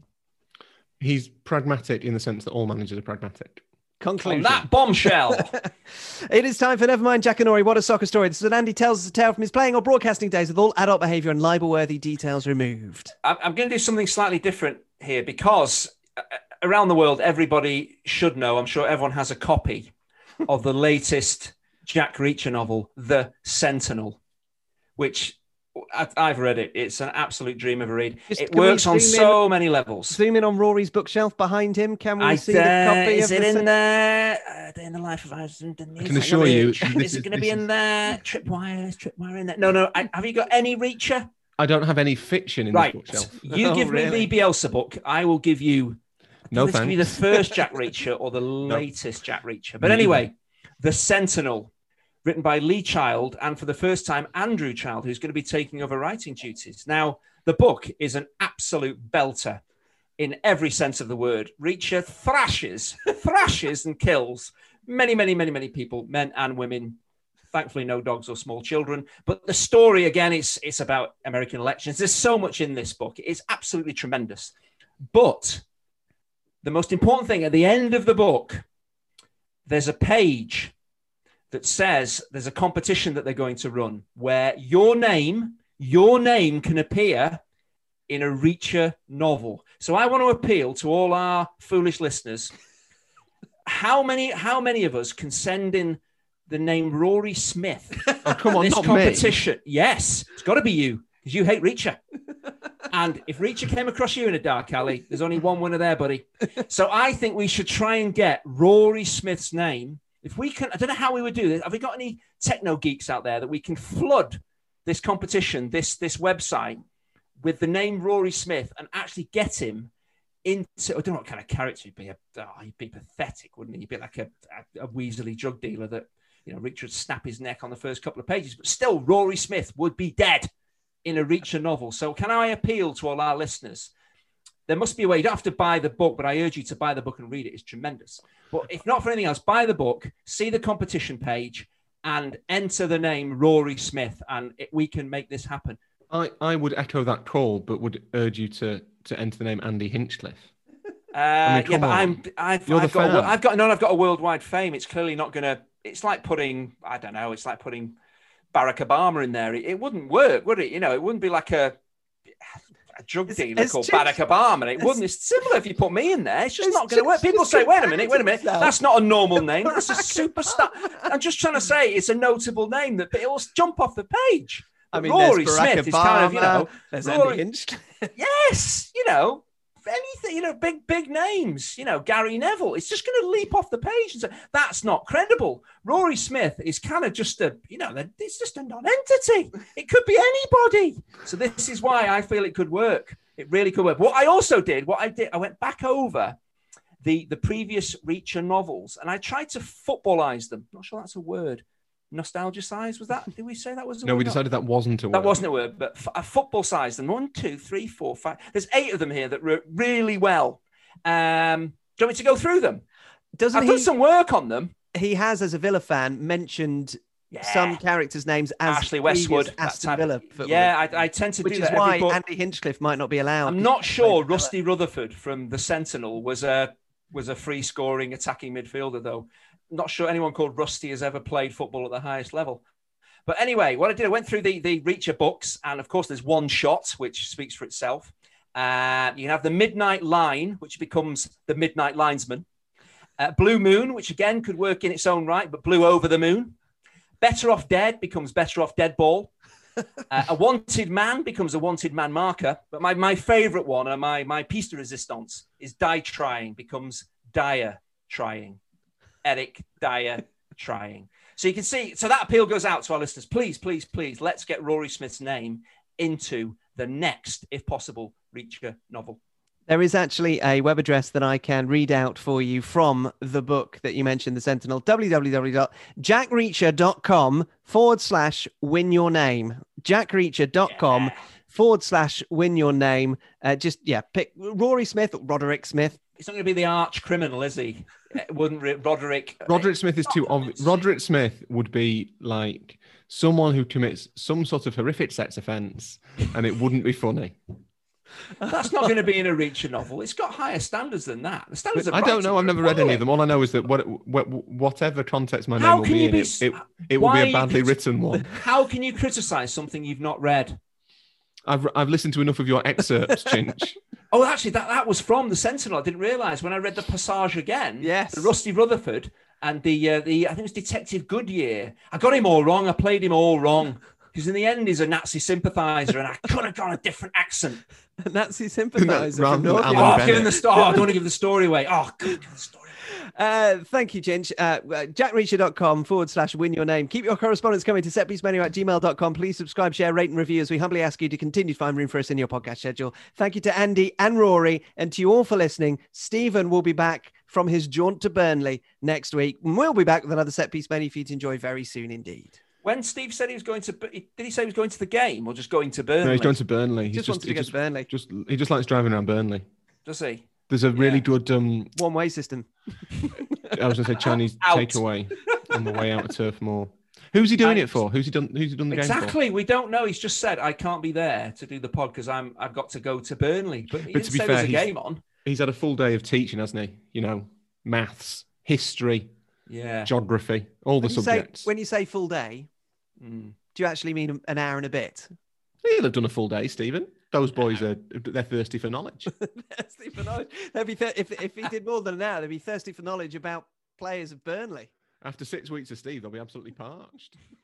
He's pragmatic in the sense that all managers are pragmatic. On that bombshell. it is time for Nevermind Jackanory. What a soccer story. This is when Andy tells us a tale from his playing or broadcasting days with all adult behaviour and libel-worthy details removed. I'm, going to do something slightly different here because uh, around the world, everybody should know. I'm sure everyone has a copy of the latest Jack Reacher novel, The Sentinel, which I- I've read it. It's an absolute dream of a read. Just it works on zoom in- so many levels. Zoom in on Rory's bookshelf behind him. Can we I see the copy is of it the in Sen- there? Uh, in the life of Iceland. I can assure you, Is this it is- going to be in is- there? Tripwire, is Tripwire in there? No, no. I, have you got any Reacher? I don't have any fiction in Right. this bookshelf. You Oh, give really? me the Bielsa book. I will give you. No this could be the first Jack Reacher or the latest Jack Reacher. But anyway, The Sentinel, written by Lee Child, and for the first time, Andrew Child, who's going to be taking over writing duties. Now, the book is an absolute belter in every sense of the word. Reacher thrashes, thrashes, and kills many, many, many, many people, men and women. Thankfully, no dogs or small children. But the story, again, it's it's about American elections. There's so much in this book. It's absolutely tremendous. But the most important thing at the end of the book, there's a page that says there's a competition that they're going to run where your name, your name can appear in a Reacher novel. So I want to appeal to all our foolish listeners. How many, how many of us can send in the name Rory Smith? Oh, come on, this not me. competition. Yes, it's got to be you because you hate Reacher. and if Reacher came across you in a dark alley, there's only one winner there, buddy. So I think we should try and get Rory Smith's name. If we can, I don't know how we would do this. Have we got any techno geeks out there that we can flood this competition, this this website, with the name Rory Smith and actually get him into? I don't know what kind of character he'd be. Oh, he'd be pathetic, wouldn't he? He'd be like a, a, a weaselly drug dealer that you know Reacher'd snap his neck on the first couple of pages, but still Rory Smith would be dead in a Reacher novel. So can I appeal to all our listeners? There must be a way. You don't have to buy the book, but I urge you to buy the book and read it. It's tremendous. But if not for anything else, buy the book, see the competition page, and enter the name Rory Smith, and it, we can make this happen. I, I would echo that call, but would urge you to to enter the name Andy Hinchcliffe. Uh, mean, yeah, but on. I'm I've, I've got a, I've got no, I've got a worldwide fame. It's clearly not gonna. It's like putting I don't know. It's like putting Barack Obama in there. It, it wouldn't work, would it? You know, it wouldn't be like a a drug dealer it's called just- Barack Obama. And it wouldn't. It's similar if you put me in there. It's just It's not going to work. People say, "Wait a minute, wait a minute, that's not a normal name. That's a superstar." I'm just trying to say it's a notable name that it will jump off the page. I mean, Rory Smith is kind of, you know, there's Rory- Andy Hinch. yes, you know, anything, you know, big, big names, you know, Gary Neville, it's just going to leap off the page and say, that's not credible. Rory Smith is kind of just a, you know, it's just a non-entity. It could be anybody. So this is why I feel it could work. It really could work. What I also did, what I did, I went back over the, the previous Reacher novels and I tried to footballize them. Not sure that's a word. Nostalgia size, was that? Did we say that was a No, word? we No. decided that wasn't a word. That wasn't a word, but f- a football size And One, two, three, four, five. There's eight of them here that wrote really well. Um, do you want me to go through them? Doesn't I've he? done some work on them. He has, as a Villa fan, mentioned Yeah. some characters' names as Ashley Westwood. that Aston type- Villa. footballers, Yeah, I, I tend to which do is that. why every book. Andy Hinchcliffe might not be allowed. I'm not sure played Villa. Rusty Rutherford from the Sentinel was a was a free scoring attacking midfielder though. Not sure anyone called Rusty has ever played football at the highest level. But anyway, what I did, I went through the the Reacher books, and of course, there's one shot which speaks for itself. Uh, you have the Midnight Line, which becomes the Midnight Linesman. Uh, Blue Moon, which again could work in its own right, but blue over the moon. Better Off Dead becomes Better Off Dead Ball. Uh, a wanted man becomes a wanted man marker. But my, my favorite one, and my, my piece de resistance, is die trying becomes dire trying. Eric Dier trying. So you can see, so that appeal goes out to our listeners. Please, please, please, let's get Rory Smith's name into the next, if possible, Reacher novel. There is actually a web address that I can read out for you from the book that you mentioned, The Sentinel, www.jackreacher.com forward slash win your name. jackreacher.com Yeah. forward slash win your name. Uh, just, yeah, pick Rory Smith, Roderick Smith. He's not going to be the arch criminal, is he? It wouldn't Roderick? Uh, Roderick Smith is too obvious. Roderick Smith would be like someone who commits some sort of horrific sex offence, and it wouldn't be funny. That's not going to be in a Reacher novel. It's got higher standards than that. The standards. I don't know. I've never read any of them. All I know is that what, what, whatever context my name will can be in, it, it, it will be a badly written one. How can you criticize something you've not read? I've, I've listened to enough of your excerpts, Chinch. Oh, actually, that, that was from the Sentinel. I didn't realise when I read the passage again. Yes. the Rusty Rutherford and the uh, the I think it was Detective Goodyear. I got him all wrong. I played him all wrong because in the end he's a Nazi sympathiser, and I could have got a different accent. Nazi sympathiser Rather from North Oh, I'm Bennett. giving the story. Oh, I don't want to give the story away. Oh, God, give the story. Away. Uh, thank you, Ginge. Uh, uh, jackreacher.com forward slash win your name. Keep your correspondence coming to setpiecemenu at gmail.com. Please subscribe, share, rate, and review as we humbly ask you to continue to find room for us in your podcast schedule. Thank you to Andy and Rory and to you all for listening. Stephen will be back from his jaunt to Burnley next week. And we'll be back with another set piece menu for you to enjoy very soon indeed. When Steve said he was going to, did he say he was going to the game or just going to Burnley? No, he's going to Burnley. He's Just, wants to he get just, to Burnley. just he just likes driving around Burnley. Does he? There's a really Yeah. good um One way system. I was gonna say Chinese Out. takeaway on the way out of Turf Moor. Who's he doing I- it for? Who's he done who's he done the game for? Exactly. We don't know. He's just said I can't be there to do the pod because I'm I've got to go to Burnley. But he But didn't to be say fair, there's a he's- game on. He's had a full day of teaching, hasn't he? You know, maths, history, Yeah. geography, all the When you, say, subjects. when you say full day, Mm. do you actually mean an hour and a bit? He'll have done a full day, Stephen. Those boys are they're thirsty for knowledge. thirsty for knowledge. They'd be thir- if, if he did more than an hour, they'd be thirsty for knowledge about players of Burnley. After six weeks of Steve, they'll be absolutely parched.